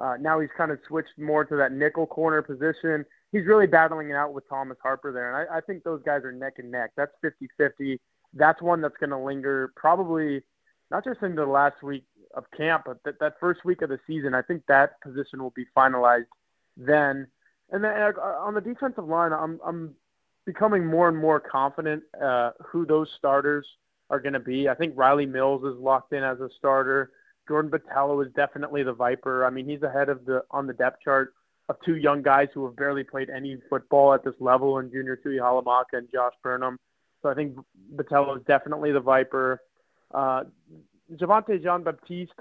Uh, now he's kind of switched more to that nickel corner position. He's really battling it out with Thomas Harper there. And I, I think those guys are neck and neck. That's 50 50. That's one that's going to linger probably not just into the last week of camp, but that, that first week of the season. I think that position will be finalized then. And then uh, on the defensive line, I'm, I'm becoming more and more confident uh, who those starters are going to be. I think Riley Mills is locked in as a starter. Jordan Botelho is definitely the Viper. I mean, he's ahead of the on the depth chart of two young guys who have barely played any football at this level in Junior Tuihalamaka and Josh Burnham. So I think Botelho is definitely the Viper. Uh, Javontae Jean Baptiste,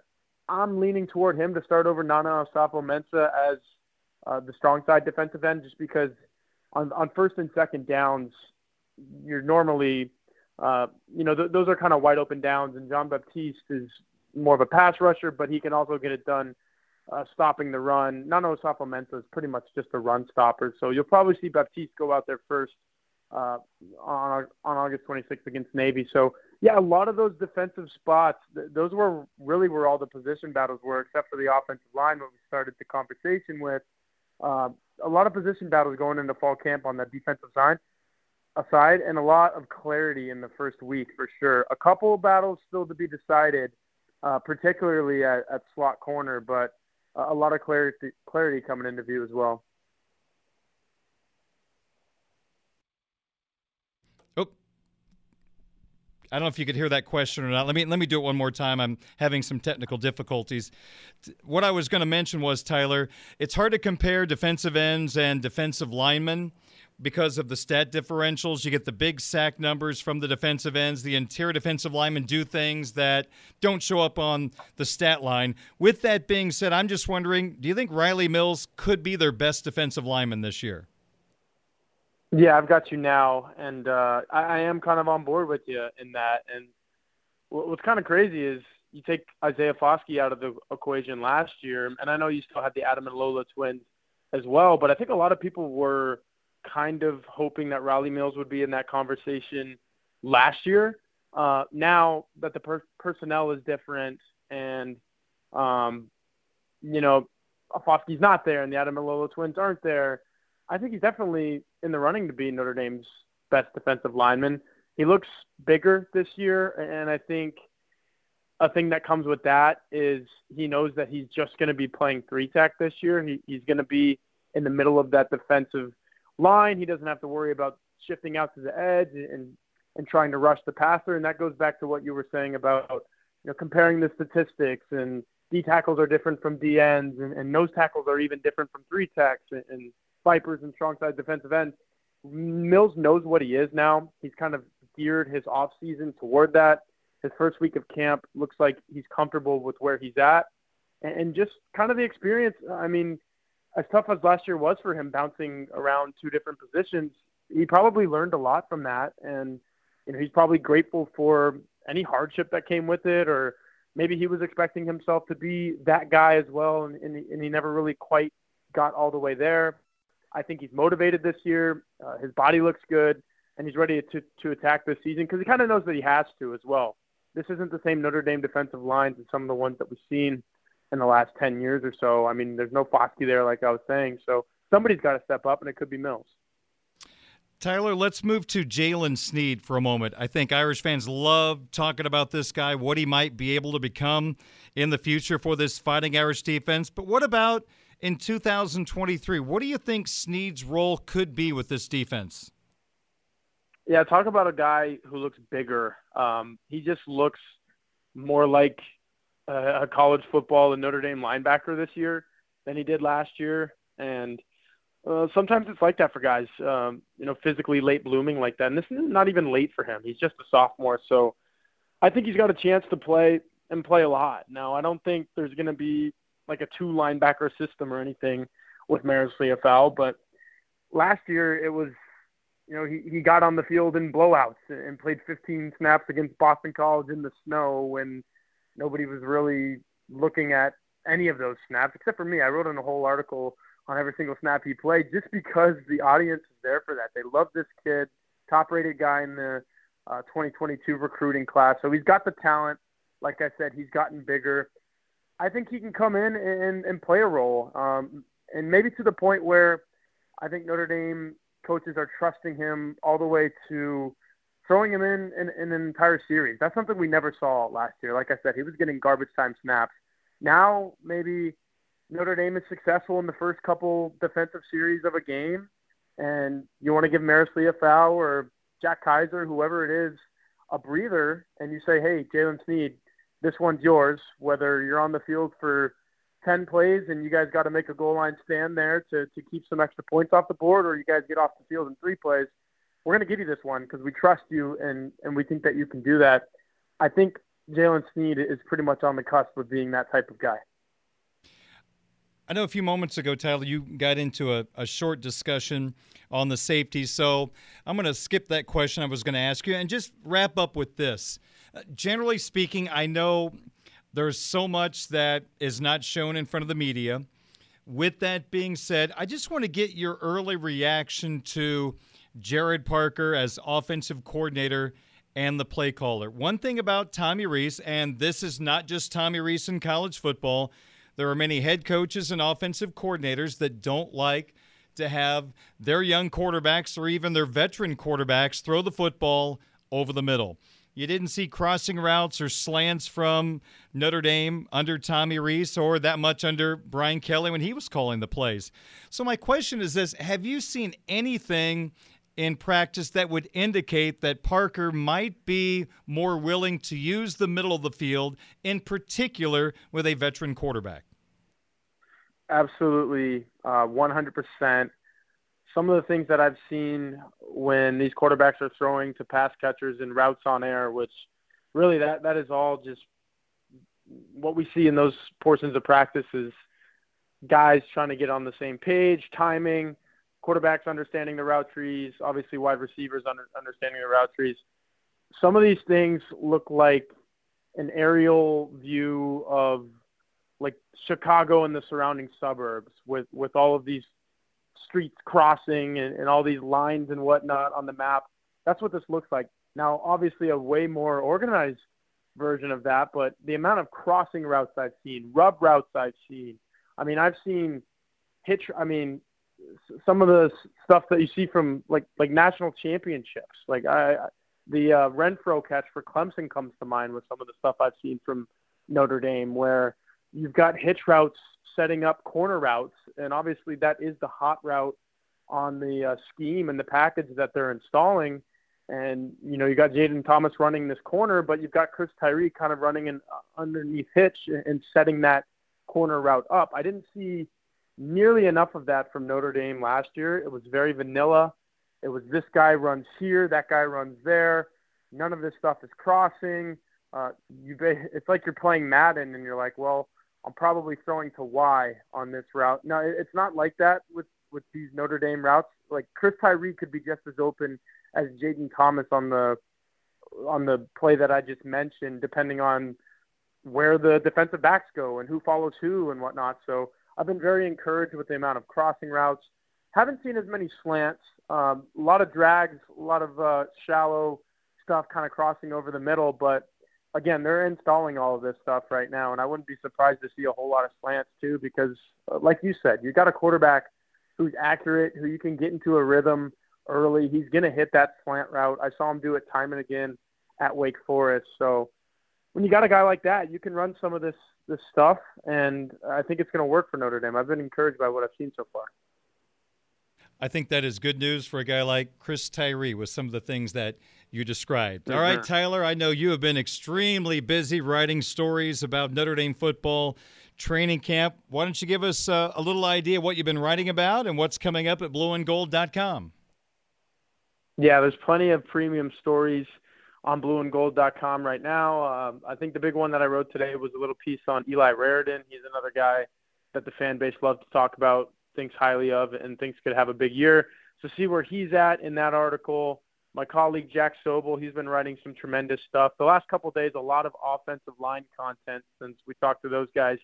I'm leaning toward him to start over Nana Osafo-Mensah as uh, the strong side defensive end, just because on, on first and second downs, you're normally, uh, you know, th- those are kind of wide open downs, and Jean Baptiste is more of a pass rusher, but he can also get it done uh, stopping the run. Nana Osafo-Mensah is pretty much just a run stopper, so you'll probably see Baptiste go out there first uh, on on August 26th against Navy. So yeah, a lot of those defensive spots, th- those were really where all the position battles were, except for the offensive line, what we started the conversation with. Uh, a lot of position battles going into fall camp on the defensive side aside, and a lot of clarity in the first week for sure. A couple of battles still to be decided uh, particularly at, at slot corner, but a lot of clarity clarity coming into view as well. Oh, I don't know if you could hear that question or not. Let me let me do it one more time. I'm having some technical difficulties. What I was going to mention was Tyler. It's hard to compare defensive ends and defensive linemen because of the stat differentials. You get the big sack numbers from the defensive ends. The interior defensive linemen do things that don't show up on the stat line. With that being said, I'm just wondering do you think Riley Mills could be their best defensive lineman this year? Yeah, I've got you now. And uh, I, I am kind of on board with you in that. And what's kind of crazy is you take Isaiah Foskey out of the equation last year, and I know you still had the Ademilola twins as well, but I think a lot of people were kind of hoping that Riley Mills would be in that conversation last year. Uh, now that the per- personnel is different and, um, you know, Foskey's not there and the Ademilola twins aren't there, I think he's definitely in the running to be Notre Dame's best defensive lineman. He looks bigger this year, and I think a thing that comes with that is he knows that he's just going to be playing three tech this year. He, he's going to be in the middle of that defensive line. He doesn't have to worry about shifting out to the edge and and trying to rush the passer. And that goes back to what you were saying about you know comparing the statistics and D tackles are different from D ends and, and nose tackles are even different from three techs and, and vipers and strong side defensive ends. Mills knows what he is now. He's kind of geared his off season toward that. His first week of camp looks like he's comfortable with where he's at, and, and just kind of the experience. I mean, as tough as last year was for him, bouncing around two different positions, he probably learned a lot from that, and you know he's probably grateful for any hardship that came with it, or maybe he was expecting himself to be that guy as well, and, and, and he never really quite got all the way there. I think he's motivated this year. Uh, his body looks good, and he's ready to to attack this season because he kind of knows that he has to as well. This isn't the same Notre Dame defensive lines as some of the ones that we've seen in the last 10 years or so. I mean, there's no Foskey there, like I was saying. So somebody's got to step up, and it could be Mills. Tyler, let's move to Jaylen Sneed for a moment. I think Irish fans love talking about this guy, what he might be able to become in the future for this Fighting Irish defense. But what about in 2023? What do you think Sneed's role could be with this defense? Yeah, talk about a guy who looks bigger. Um, he just looks more like a college football and Notre Dame linebacker this year than he did last year, and uh, sometimes it's like that for guys, um, you know, physically late blooming like that. And this is not even late for him; he's just a sophomore, so I think he's got a chance to play and play a lot. Now, I don't think there's going to be like a two linebacker system or anything with Marist Liufau, but last year it was you know, he, he got on the field in blowouts and played 15 snaps against Boston College in the snow when nobody was really looking at any of those snaps except for me. I wrote in a whole article on every single snap he played just because the audience is there for that. They love this kid, top rated guy in the uh, 2022 recruiting class. So he's got the talent. Like I said, he's gotten bigger. I think he can come in and, and play a role. Um, and maybe to the point where I think Notre Dame coaches are trusting him all the way to throwing him in, in, in an entire series. That's something we never saw last year. Like I said, he was getting garbage time snaps. Now maybe Notre Dame is successful in the first couple defensive series of a game, and you want to give Marist Liufau or Jack Kiser, whoever it is, a breather, and you say, hey, Jalen Sneed, this one's yours, whether you're on the field for – 10 plays and you guys got to make a goal line stand there to, to keep some extra points off the board or you guys get off the field in three plays, we're going to give you this one because we trust you and, and we think that you can do that. I think Jaylen Sneed is pretty much on the cusp of being that type of guy. I know a few moments ago, Tyler, you got into a, a short discussion on the safety. So I'm going to skip that question I was going to ask you and just wrap up with this. Uh, generally speaking, I know there's so much that is not shown in front of the media. With that being said, I just want to get your early reaction to Gerad Parker as offensive coordinator and the play caller. One thing about Tommy Rees, and this is not just Tommy Rees in college football, there are many head coaches and offensive coordinators that don't like to have their young quarterbacks or even their veteran quarterbacks throw the football over the middle. You didn't see crossing routes or slants from Notre Dame under Tommy Rees or that much under Brian Kelly when he was calling the plays. So, my question is this Have you seen anything in practice that would indicate that Parker might be more willing to use the middle of the field, in particular with a veteran quarterback? Absolutely, uh, 100% some of the things that I've seen when these quarterbacks are throwing to pass catchers and routes on air, which really that that is all just what we see in those portions of practice is guys trying to get on the same page, timing, quarterbacks understanding the route trees, obviously wide receivers under, understanding the route trees. Some of these things look like an aerial view of like Chicago and the surrounding suburbs with with all of these streets crossing and, and all these lines and whatnot on the map. That's what this looks like. Now, obviously, a way more organized version of that, but the amount of crossing routes I've seen, rub routes I've seen. I mean, I've seen hitch. I mean, some of the stuff that you see from like like national championships. Like I, the uh, Renfrow catch for Clemson comes to mind with some of the stuff I've seen from Notre Dame, where you've got hitch routes setting up corner routes, and obviously that is the hot route on the uh, scheme and the package that they're installing. And you know, you got Jayden Thomas running this corner, but you've got Chris Tyree kind of running uh, underneath hitch and setting that corner route up. I didn't see nearly enough of that from Notre Dame last year. It was very vanilla. It was this guy runs here, that guy runs there. None of this stuff is crossing. Uh, you, it's like you're playing Madden, and you're like, well, I'm probably throwing to Y on this route. No, it's not like that with with these Notre Dame routes. Like Chris Tyree could be just as open as Jayden Thomas on the on the play that I just mentioned, depending on where the defensive backs go and who follows who and whatnot. So I've been very encouraged with the amount of crossing routes. Haven't seen as many slants. Um, a lot of drags, a lot of uh, shallow stuff kind of crossing over the middle. But again, they're installing all of this stuff right now, and I wouldn't be surprised to see a whole lot of slants too, because uh, like you said, you got a quarterback who's accurate, who you can get into a rhythm early. He's going to hit that slant route. I saw him do it time and again at Wake Forest. So when you got a guy like that, you can run some of this this stuff, and I think it's going to work for Notre Dame. I've been encouraged by what I've seen so far. I think that is good news for a guy like Chris Tyree with some of the things that you described. Mm-hmm. All right, Tyler, I know you have been extremely busy writing stories about Notre Dame football training camp. Why don't you give us uh, a little idea what you've been writing about and what's coming up at blueandgold.com? Yeah, there's plenty of premium stories on blueandgold.com right now. Um, I think the big one that I wrote today was a little piece on Eli Raridon. He's another guy that the fan base loves to talk about, thinks highly of, and thinks could have a big year. So see where he's at in that article. My colleague Jack Soble, he's been writing some tremendous stuff. The last couple days, a lot of offensive line content since we talked to those guys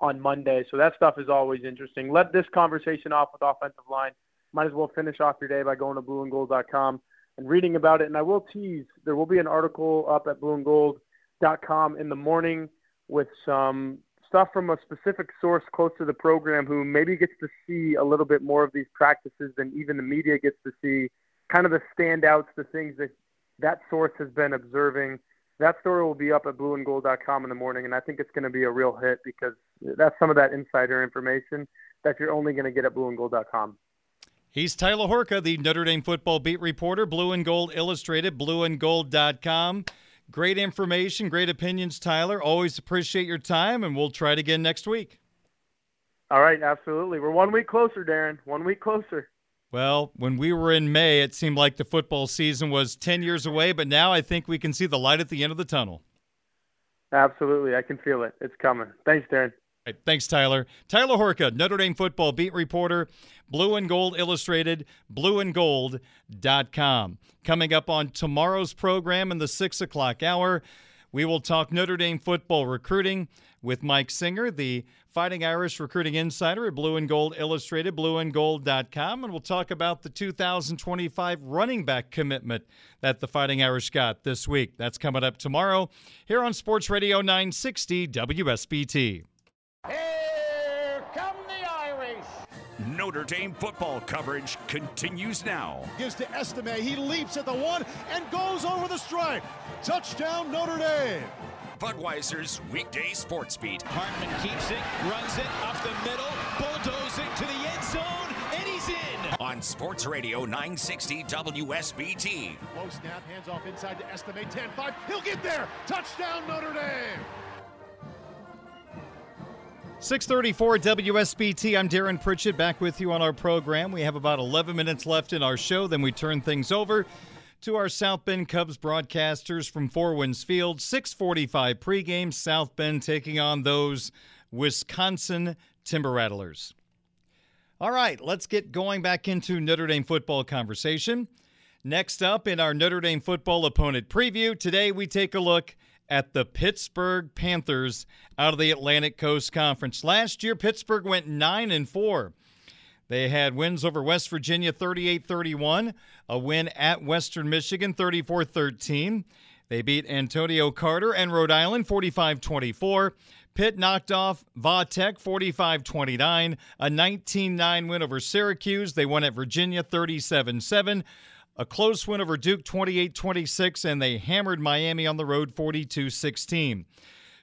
on Monday. So that stuff is always interesting. Let this conversation off with offensive line might as well finish off your day by going to blueandgold.com and reading about it. And I will tease there will be an article up at blueandgold.com in the morning with some stuff from a specific source close to the program who maybe gets to see a little bit more of these practices than even the media gets to see. Kind of the standouts, the things that that source has been observing. That story will be up at blueandgold.com in the morning, and I think it's going to be a real hit because that's some of that insider information that you're only going to get at blueandgold.com. He's Tyler Horka, the Notre Dame football beat reporter, Blue and Gold Illustrated, blueandgold.com. Great information, great opinions, Tyler. Always appreciate your time, and we'll try it again next week. All right, absolutely. We're one week closer, Darin. One week closer. Well, when we were in May, it seemed like the football season was 10 years away, but now I think we can see the light at the end of the tunnel. Absolutely. I can feel it. It's coming. Thanks, Darin. Right, thanks, Tyler. Tyler Horka, Notre Dame football beat reporter, Blue and Gold Illustrated, blueandgold.com. Coming up on tomorrow's program in the 6 o'clock hour, we will talk Notre Dame football recruiting with Mike Singer, the Fighting Irish recruiting insider at Blue and Gold Illustrated, blueandgold.com. And we'll talk about the 2025 running back commitment that the Fighting Irish got this week. That's coming up tomorrow here on Sports Radio 960 WSBT. Here come the Irish. Notre Dame football coverage continues now. Gives to Estime. He leaps at the one and goes over the stripe. Touchdown, Notre Dame. Budweiser's weekday sports beat. Hartman keeps it, runs it up the middle, bulldozing to the end zone, and he's in. On Sports Radio 960 WSBT. Low snap, hands off inside to Estime. 10 5. He'll get there. Touchdown, Notre Dame. 634 WSBT. I'm Darin Pritchett back with you on our program. We have about 11 minutes left in our show, then we turn things over to our South Bend Cubs broadcasters from Four Winds Field. 645 pregame, South Bend taking on those Wisconsin Timber Rattlers. All right, let's get going back into Notre Dame football conversation. Next up in our Notre Dame football opponent preview, today we take a look at the Pittsburgh Panthers out of the Atlantic Coast Conference. Last year, Pittsburgh went 9 and 4. They had wins over West Virginia 38 31, a win at Western Michigan 34 13. They beat Antonio Carter and Rhode Island 45 24. Pitt knocked off Va-Tech 45 29, a 19 9 win over Syracuse. They won at Virginia 37 7. A close win over Duke 28 26, and they hammered Miami on the road 42 16.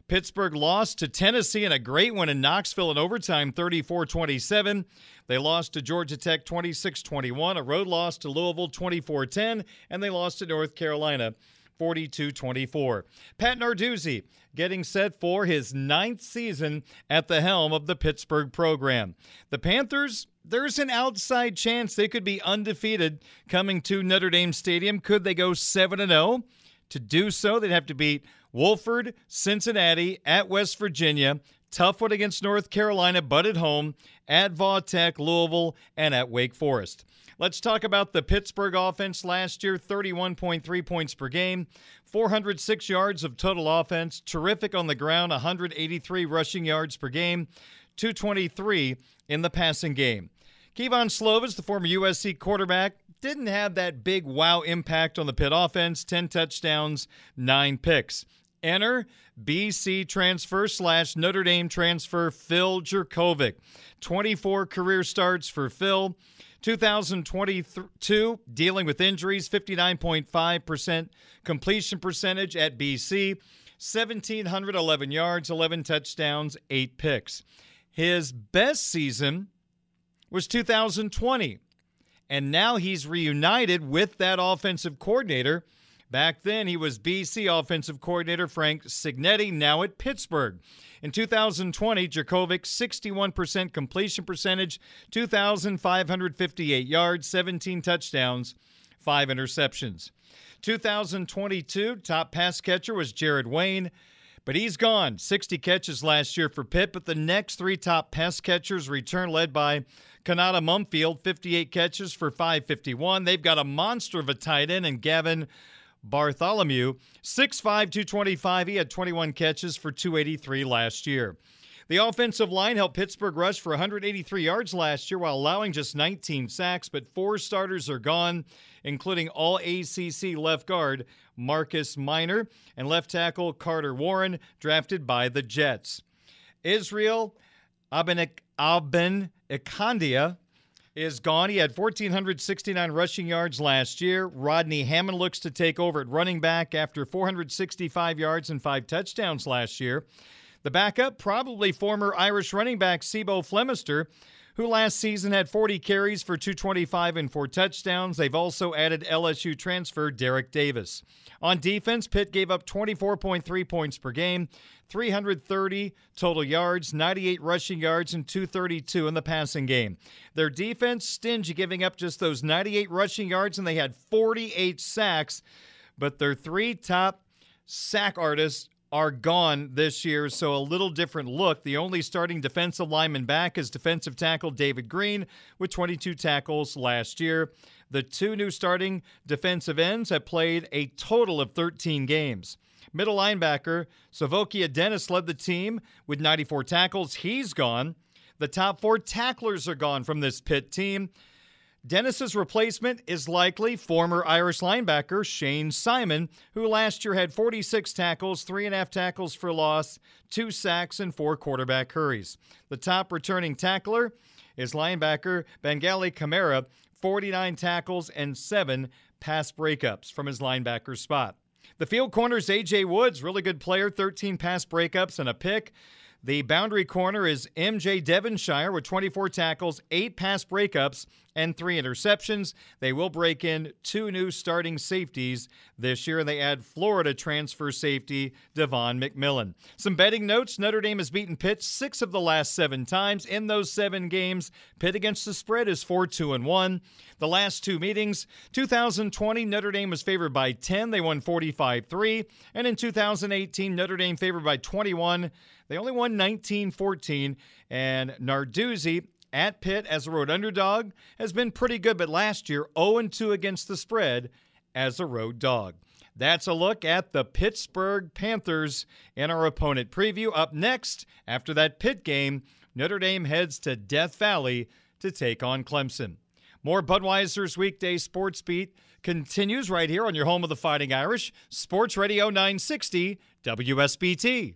Pittsburgh lost to Tennessee in a great win in Knoxville in overtime 34 27. They lost to Georgia Tech 26 21, a road loss to Louisville 24 10, and they lost to North Carolina 42 24. Pat Narduzzi getting set for his ninth season at the helm of the Pittsburgh program. The Panthers, there's an outside chance they could be undefeated coming to Notre Dame Stadium. Could they go 7 0? To do so, they'd have to beat Wofford, Cincinnati, at West Virginia, tough one against North Carolina, but at home, at Va-Tech, Louisville, and at Wake Forest. Let's talk about the Pittsburgh offense last year 31.3 points per game, 406 yards of total offense, terrific on the ground, 183 rushing yards per game, 223 in the passing game. Kedon Slovis, the former USC quarterback, didn't have that big wow impact on the Pitt offense 10 touchdowns, 9 picks. Enter BC transfer slash Notre Dame transfer Phil Jurkovec. 24 career starts for Phil. 2022, dealing with injuries, 59.5% completion percentage at BC, 1,711 yards, 11 touchdowns, 8 picks. His best season was 2020. And now he's reunited with that offensive coordinator. Back then, he was BC offensive coordinator Frank Cignetti, now at Pittsburgh. In 2020, Jurkovec 61% completion percentage, 2,558 yards, 17 touchdowns, 5 interceptions. 2022, top pass catcher was Jared Wayne, but he's gone. 60 catches last year for Pitt, but the next three top pass catchers return led by Konata Mumpfield, 58 catches for 551. They've got a monster of a tight end and Gavin Bartholomew, 6'5, 225. He had 21 catches for 283 last year. The offensive line helped Pittsburgh rush for 183 yards last year while allowing just 19 sacks, but four starters are gone, including all ACC left guard Marcus Minor and left tackle Carter Warren, drafted by the Jets. Israel Aben Ikandia is gone. He had 1,469 rushing yards last year. Rodney Hammond looks to take over at running back after 465 yards and five touchdowns last year. The backup, probably former Irish running back C'Bo Flemister, who last season had 40 carries for 225 and four touchdowns. They've also added LSU transfer Derrick Davis. On defense, Pitt gave up 24.3 points per game, 330 total yards, 98 rushing yards, and 232 in the passing game. Their defense stingy, giving up just those 98 rushing yards, and they had 48 sacks. But their three top sack artists are gone this year, so a little different look. The only starting defensive lineman back is defensive tackle David Green with 22 tackles last year. The two new starting defensive ends have played a total of 13 games. Middle linebacker SirVocea Dennis led the team with 94 tackles. He's gone. The top four tacklers are gone from this Pitt team. Dennis's replacement is likely former Irish linebacker Shane Simon, who last year had 46 tackles, three and a half tackles for loss, two sacks, and four quarterback hurries. The top returning tackler is linebacker Bangally Kamara, 49 tackles and seven pass breakups from his linebacker spot. The field corner's A.J. Woods, really good player, 13 pass breakups and a pick. The boundary corner is MJ Devonshire with 24 tackles, eight pass breakups, and three interceptions. They will break in two new starting safeties this year, and they add Florida transfer safety Devon McMillon. Some betting notes Notre Dame has beaten Pitt six of the last seven times. In those seven games, Pitt against the spread is 4 2 and 1. The last two meetings, 2020, Notre Dame was favored by 10. They won 45 3. And in 2018, Notre Dame favored by 21. They only won 19 14. And Narduzzi at Pitt as a road underdog has been pretty good, but last year 0 2 against the spread as a road dog. That's a look at the Pittsburgh Panthers and our opponent preview. Up next, after that Pitt game, Notre Dame heads to Death Valley to take on Clemson. More Budweiser's weekday sports beat continues right here on your home of the Fighting Irish, Sports Radio 960 WSBT.